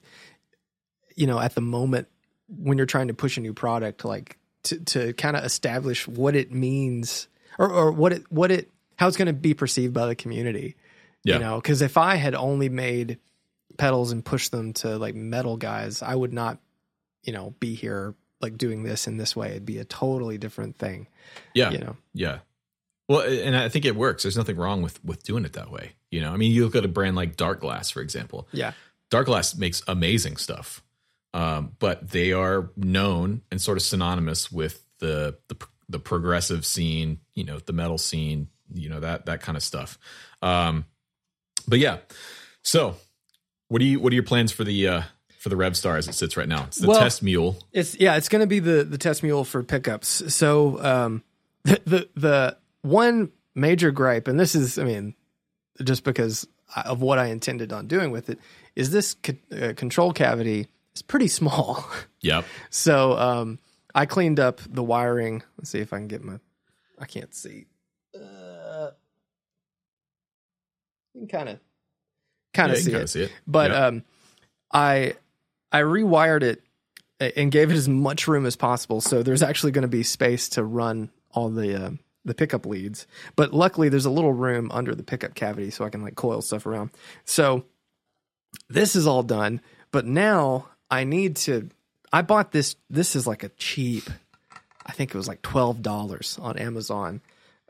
you know, at the moment when you're trying to push a new product, like to, to kind of establish what it means or, or what it, what it, how it's going to be perceived by the community. Yeah. You know, because if I had only made pedals and pushed them to like metal guys, I would not, you know, be here like doing this in this way. It'd be a totally different thing. Yeah. You know, yeah. Well, and I think it works. There's nothing wrong with with doing it that way. You know, I mean, you look at a brand like Darkglass, for example. Yeah, Darkglass makes amazing stuff, um, but they are known and sort of synonymous with the, the the progressive scene. You know, the metal scene. You know that that kind of stuff. Um, but yeah, so what do you what are your plans for the uh, for the Revstar as it sits right now? It's the well, test mule. It's yeah, it's going to be the the test mule for pickups. So um, the the, the one major gripe, and this is, I mean, just because of what I intended on doing with it, is this uh, control cavity is pretty small. Yep. so um, I cleaned up the wiring. Let's see if I can get my. I can't see. Uh, You can kind of kind of see, it. see it. But Yeah. um, I I rewired it and gave it as much room as possible. So there's actually going to be space to run all the uh, the pickup leads. But luckily, there's a little room under the pickup cavity, so I can like coil stuff around. So this is all done. But now I need to. I bought this. This is like a cheap. I think it was like twelve dollars on Amazon.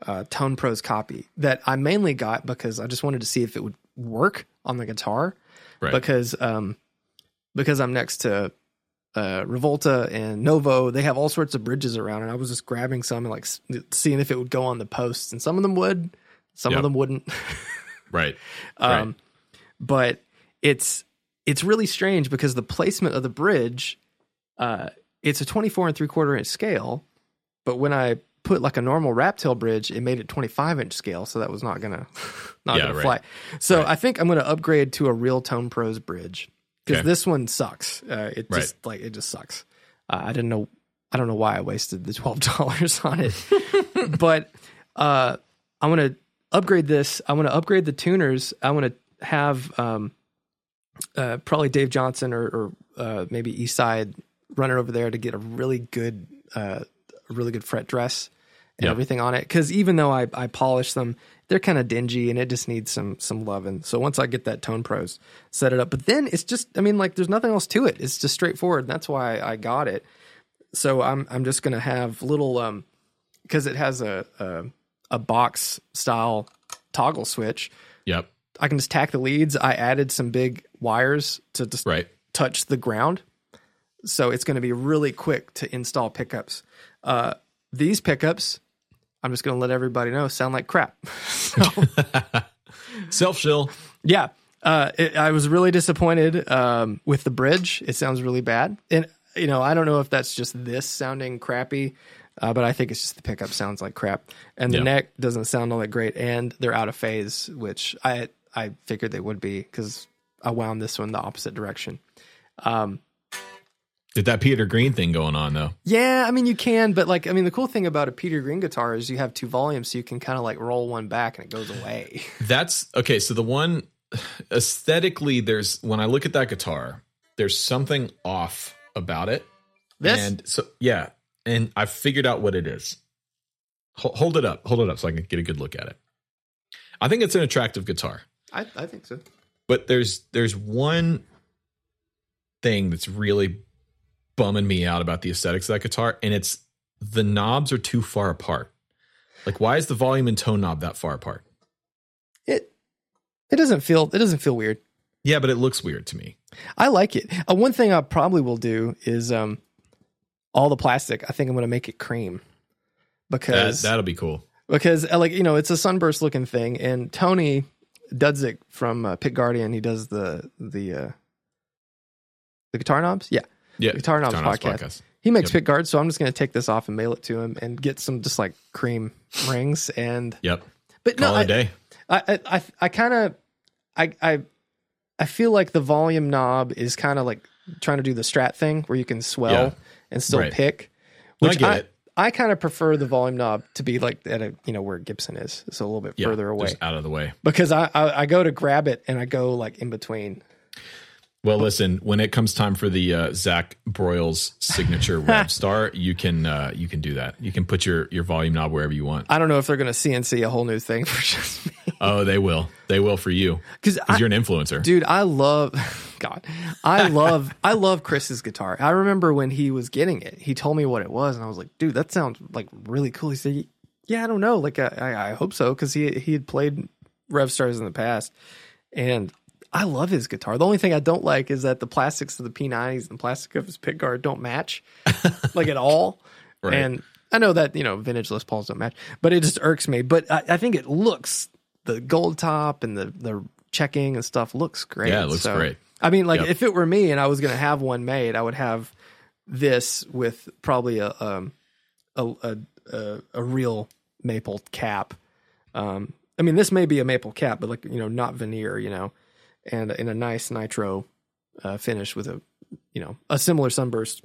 Uh, Tone Pros copy that I mainly got because I just wanted to see if it would work on the guitar Right. because um because I'm next to uh Rivolta and Novo, they have all sorts of bridges around, and I was just grabbing some and like seeing if it would go on the posts, and some of them would, some Yep. of them wouldn't. right. um, but it's it's really strange because the placement of the bridge, uh, it's a 24 and three quarter inch scale, but when I put like a normal wrap tail bridge, it made it 25 inch scale, so that was not gonna not Yeah, gonna right. fly. So Right. I think I'm gonna upgrade to a real Tone Pros bridge because Okay. this one sucks. Uh, it Right. just like it just sucks. Uh, I didn't know. I don't know why I wasted the twelve dollars on it, but uh, I want to upgrade this. I want to upgrade the tuners. I want to have um, uh, probably Dave Johnson or, or uh, maybe Eastside running over there to get a really good, uh, really good fret dress and Yep. everything on it. Because even though I I polish them, they're kind of dingy and it just needs some some loving. So once I get that Tone Pros set it up, but then it's just I mean like there's nothing else to it. It's just straightforward. And that's why I got it. So I'm I'm just gonna have little um because it has a, a a box style toggle switch. Yep. I can just tack the leads. I added some big wires to just Right. touch the ground. So it's going to be really quick to install pickups. Uh, these pickups, I'm just going to let everybody know, sound like crap. so, Self shill. yeah, uh, it, I was really disappointed um, with the bridge. It sounds really bad. And, you know, I don't know if that's just this sounding crappy, uh, but I think it's just the pickup sounds like crap. And the Yeah. neck doesn't sound all that great. And they're out of phase, which I, I figured they would be because I wound this one the opposite direction. Um, Did that Peter Green thing going on though? Yeah, I mean you can, but like I mean the cool thing about a Peter Green guitar is you have two volumes, so you can kind of like roll one back and it goes away. That's okay. So the one aesthetically, there's when I look at that guitar, there's something off about it. This And so yeah, and I figured out what it is. Ho- Hold it up, hold it up, so I can get a good look at it. I think it's an attractive guitar, I, I think so. but there's there's one thing that's really bumming me out about the aesthetics of that guitar, and it's the knobs are too far apart. Like, why is the volume and tone knob that far apart? It it doesn't feel it doesn't feel weird. Yeah, but it looks weird to me. I like it. Uh, one thing I probably will do is um all the plastic. I think I'm going to make it cream That, because that'll be cool. because uh, like you know it's a sunburst looking thing, and Tony Dudzik from uh, Pickguardian he does the the uh the guitar knobs. Yeah, Yeah, Guitar Knobs podcast. He makes Yep. pick guards, so I'm just going to take this off and mail it to him and get some just like cream rings and. Yep. But no, Call a I day. I I I, I kind of I I I feel like the volume knob is kind of like trying to do the strat thing where you can swell Yeah. and still Right. pick. No, I Which get I it. I kind of prefer the volume knob to be like at a you know where Gibson is, so a little bit Yeah, further away just out of the way. because I, I I go to grab it and I go like in between. Well, listen, when it comes time for the uh, Zach Broyles signature Revstar, you can uh, you can do that. You can put your your volume knob wherever you want. I don't know if they're going to CNC a whole new thing for just me Oh, they will. They will for you because because you're an influencer. Dude, I love God. I love I love Chris's guitar. I remember when he was getting it, he told me what it was, and I was like, dude, that sounds like really cool. He said, Yeah, I don't know. Like I, I, I hope so, because he he had played Revstars in the past. And I love his guitar. The only thing I don't like is that the plastics of the P90s and the plastic of his pickguard don't match like at all. Right. And I know that, you know, vintage Les Pauls don't match, but it just irks me. But I, I think it looks the gold top and the the checking and stuff looks great. Yeah, it looks So, great. I mean, like Yep. if it were me and I was going to have one made, I would have this with probably a um a a a, a real maple cap. Um, I mean, this may be a maple cap, but like you know, not veneer, you know, and in a nice nitro uh, finish with a you know a similar sunburst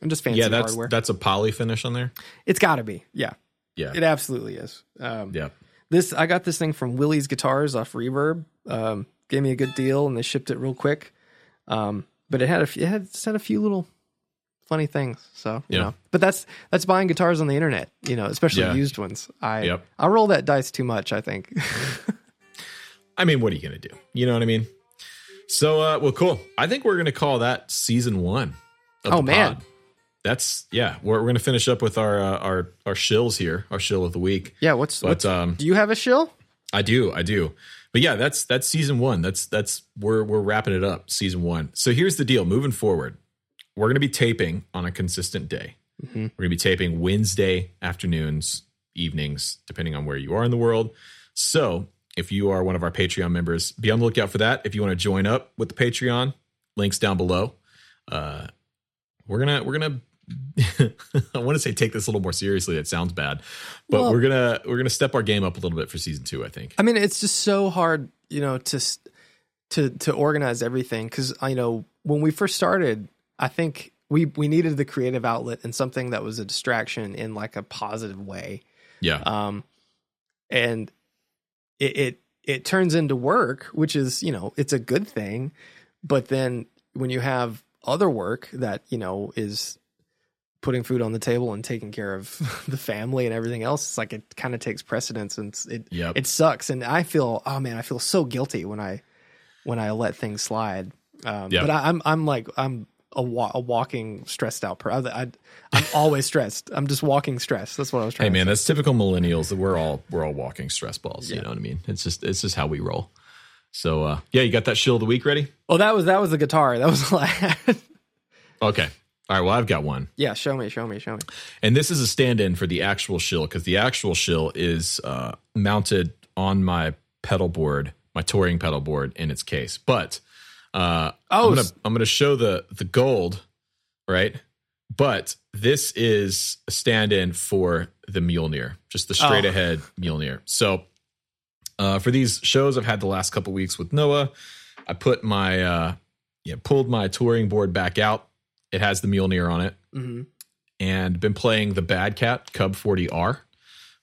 and just fancy yeah, that's hardware. that's a poly finish on there. it's got to be, yeah, Yeah, it absolutely is. Um, yeah. this I got this thing from Willie's Guitars off Reverb. Um, gave me a good deal, and they shipped it real quick. Um, but it had a few, it had, it had a few little funny things. So you Yeah. know, but that's that's buying guitars on the internet. You know, especially Yeah. used ones. I Yep. I roll that dice too much. I think. I mean, what are you going to do? You know what I mean? So, uh, well, cool. I think we're going to call that season one. Of Oh, the man. pod. that's yeah. We're, we're going to finish up with our uh, our our shills here, our shill of the week. yeah. What's But what's um, do you have a shill? I do, I do. But yeah, that's that's season one. That's that's we're we're wrapping it up, season one. So here's the deal. Moving forward, we're going to be taping on a consistent day. Mhm. We're going to be taping Wednesday afternoons, evenings, depending on where you are in the world. So if you are one of our Patreon members, be on the lookout for that. If you want to join up with the Patreon, links down below. Uh, we're gonna we're gonna. I want to say take this a little more seriously. It sounds bad, but Well- we're gonna we're gonna step our game up a little bit for season two. I think. I mean, it's just so hard, you know, to to to organize everything because I know when we first started, I think we we needed the creative outlet and something that was a distraction in like a positive way. Yeah. Um, and it it it turns into work, which is you know it's a good thing, but then when you have other work that you know is putting food on the table and taking care of the family and everything else, it's like it kind of takes precedence and it Yep. it sucks and i feel oh man i feel so guilty when i when i let things slide um Yeah. but I, i'm i'm like i'm a, wa- a walking stressed out per I, i'm always stressed i'm just walking stressed that's what i was trying Hey man, that's typical millennials. That we're all we're all walking stress balls. You know what I mean? It's just it's just how we roll. So uh, yeah, you got that shill of the week ready? oh that was that was the guitar that was all I had. Okay. All right. Well, I've got one, yeah show me show me show me and this is a stand-in for the actual shill because the actual shill is uh, mounted on my pedal board, my touring pedal board in its case. But uh, Oh, I'm gonna I'm gonna show the the gold, right? But this is a stand-in for the Mjolnir, just the straight Oh. ahead Mjolnir. So uh, for these shows I've had the last couple weeks with Noah, I put my uh, yeah pulled my touring board back out. It has the Mjolnir on it, hmm and been playing the Bad Cat Cub 40R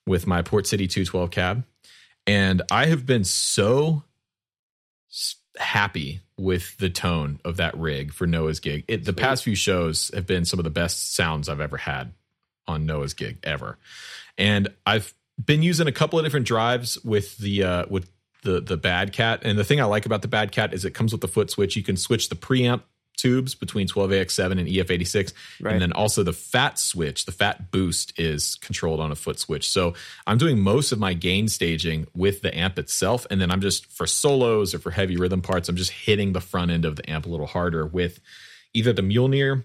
with my Port City 212 cab. And I have been so happy with the tone of that rig for Noah's gig. It, the past few shows have been some of the best sounds I've ever had on Noah's gig ever. And I've been using a couple of different drives with the uh, with the the Bad Cat. And the thing I like about the Bad Cat is it comes with the foot switch. You can switch the preamp tubes between 12AX7 and E EF86. Right. And then also the fat switch, the fat boost is controlled on a foot switch. So I'm doing most of my gain staging with the amp itself. And then I'm just for solos or for heavy rhythm parts, I'm just hitting the front end of the amp a little harder with either the Mjolnir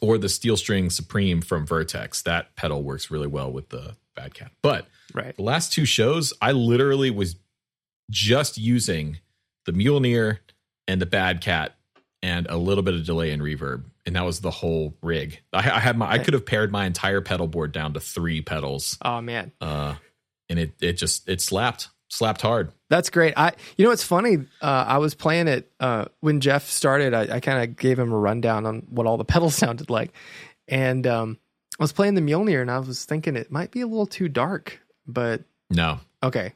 or the Steel String Supreme from Vertex. That pedal works really well with the Bad Cat. But right the last two shows, I literally was just using the Mjolnir and the Bad Cat and a little bit of delay and reverb, and that was the whole rig. I, I had my, I could have pared my entire pedal board down to three pedals, oh man uh, and it it just it slapped slapped hard. That's great. I, you know, it's funny. Uh, I was playing it uh, when Jeff started. I, I kind of gave him a rundown on what all the pedals sounded like, and um, I was playing the Mjolnir, and I was thinking it might be a little too dark. But No, okay,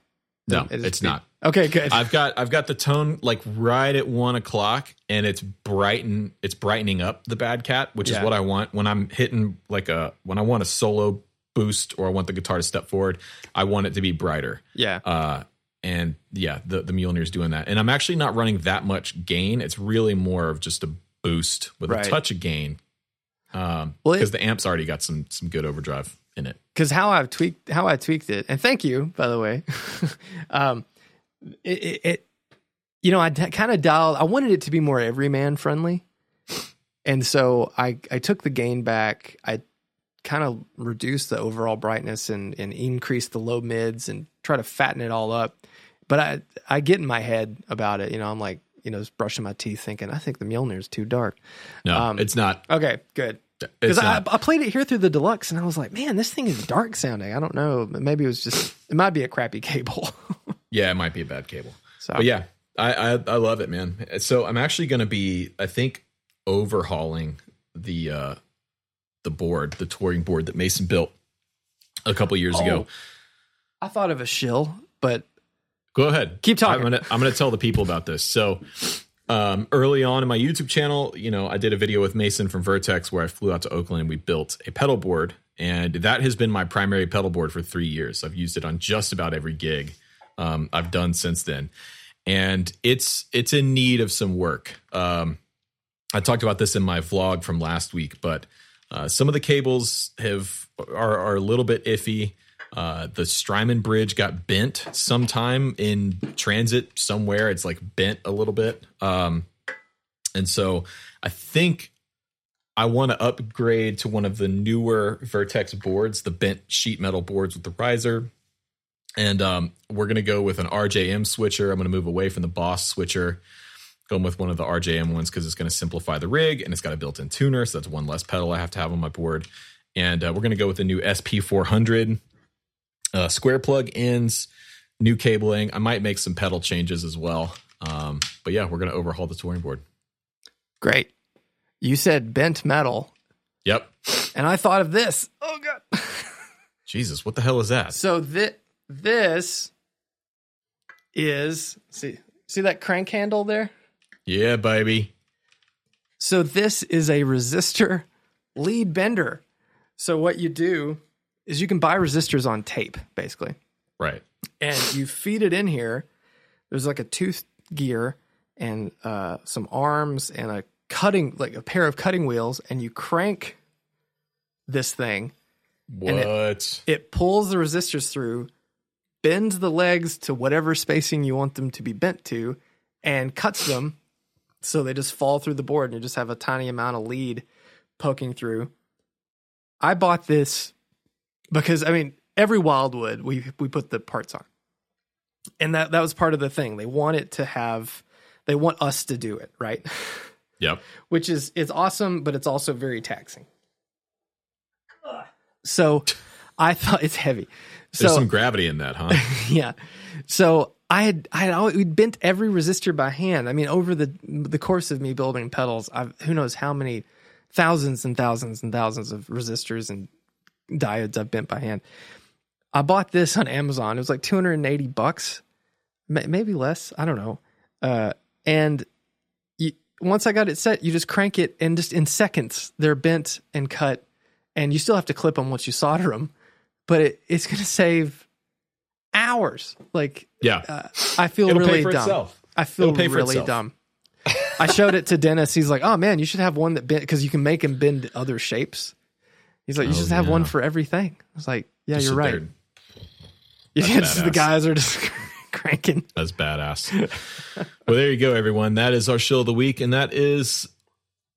no, It is it's not. Okay, good. I've got I've got the tone like right at one o'clock, and it's brighten it's brightening up the Bad Cat, which Yeah. is what I want when I'm hitting like a when I want a solo boost or I want the guitar to step forward. I want it to be brighter. yeah, Uh, and yeah, the the Mjolnir's doing that. And I'm actually not running that much gain. It's really more of just a boost with Right. a touch of gain. Um, Well, because the amp's already got some some good overdrive in it. because how I've tweaked how I tweaked it, and thank you by the way. um, it, it, it you know I kind of dialed. I wanted it to be more everyman friendly, and so I I took the gain back. I kind of reduced the overall brightness and and increased the low mids and try to fatten it all up. But I I get in my head about it. You know, I'm like you know just brushing my teeth, thinking I think the Mjolnir is too dark. No, Um, it's not. Okay, good. Because I. I played it here through the deluxe, and I was like, "Man, this thing is dark sounding." I don't know. Maybe it was just. It might be a crappy cable. Yeah, it might be a bad cable. so But yeah, I, I I love it, man. So I'm actually going to be, I think, overhauling the uh the board, the touring board that Mason built a couple years ago. Oh. I thought of a shill, but Go ahead. Keep talking. I'm gonna I'm gonna tell the people about this. So um, early on in my YouTube channel, you know, I did a video with Mason from Vertex where I flew out to Oakland and we built a pedal board, and that has been my primary pedal board for three years. I've used it on just about every gig um, I've done since then, and it's it's in need of some work. Um, I talked about this in my vlog from last week, but uh, some of the cables have are, are a little bit iffy. Uh, the Strymon bridge got bent sometime in transit somewhere. It's like bent a little bit. Um, and so I think I want to upgrade to one of the newer Vertex boards, the bent sheet metal boards with the riser. And um, we're going to go with an RJM switcher. I'm going to move away from the Boss switcher, going with one of the RJM ones because it's going to simplify the rig and it's got a built in tuner. So that's one less pedal I have to have on my board. And uh, we're going to go with the new SP400 uh, square plug ins, new cabling. I might make some pedal changes as well. Um, but yeah, we're going to overhaul the touring board. great. You said bent metal, Yep. and I thought of this. Oh god. Jesus, what the hell is that? So thi- this is see see that crank handle there? Yeah, baby. So this is a resistor lead bender. So what you do is you can buy resistors on tape, basically. Right. and you feed it in here. There's like a tooth gear and uh, some arms and a cutting, like a pair of cutting wheels, and you crank this thing. What? It pulls the resistors through, bends the legs to whatever spacing you want them to be bent to, and cuts them so they just fall through the board and you just have a tiny amount of lead poking through. I bought this because I mean every Wildwood we we put the parts on, and that that was part of the thing. They want it to have, they want us to do it right, Yep. which is it's awesome, but it's also very taxing. So I thought it's heavy. There's so some gravity in that, huh? yeah. So I had I had always, we'd bent every resistor by hand. I mean, over the the course of me building pedals, I've who knows how many thousands and thousands and thousands of resistors and diodes I've bent by hand. I bought this on Amazon. It was like 280 bucks, maybe less. I don't know. Uh, and you, once I got it set, you just crank it, and just in seconds, they're bent and cut. And you still have to clip them once you solder them, but it, it's going to save hours. Like Yeah. uh, I feel It'll really dumb. itself. I feel really dumb. I showed it to Dennis. He's like, "Oh man, you should have one that bend because you can make them bend other shapes." He's like, "You Oh, should have one for everything." I was like, "Yeah, Just you're right." there. You just the guys are just cranking. That's badass. well, there you go, everyone. That is our show of the week, and that is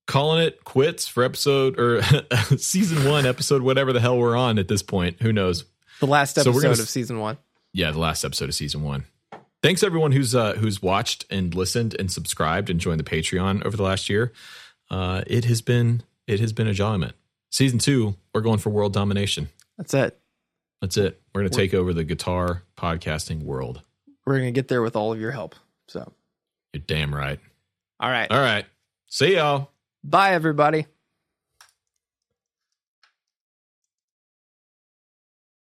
calling it quits for episode or season one, episode whatever the hell we're on at this point. Who knows? The last So episode gonna of season one. Yeah, the last episode of season one. Thanks everyone who's uh, who's watched and listened and subscribed and joined the Patreon over the last year. Uh, it has been it has been a enjoyment. Season two, we're going for world domination. That's it. That's it. We're going to take over the guitar podcasting world. We're gonna get there with all of your help. So, You're damn right. all right. All right. See y'all. Bye, everybody.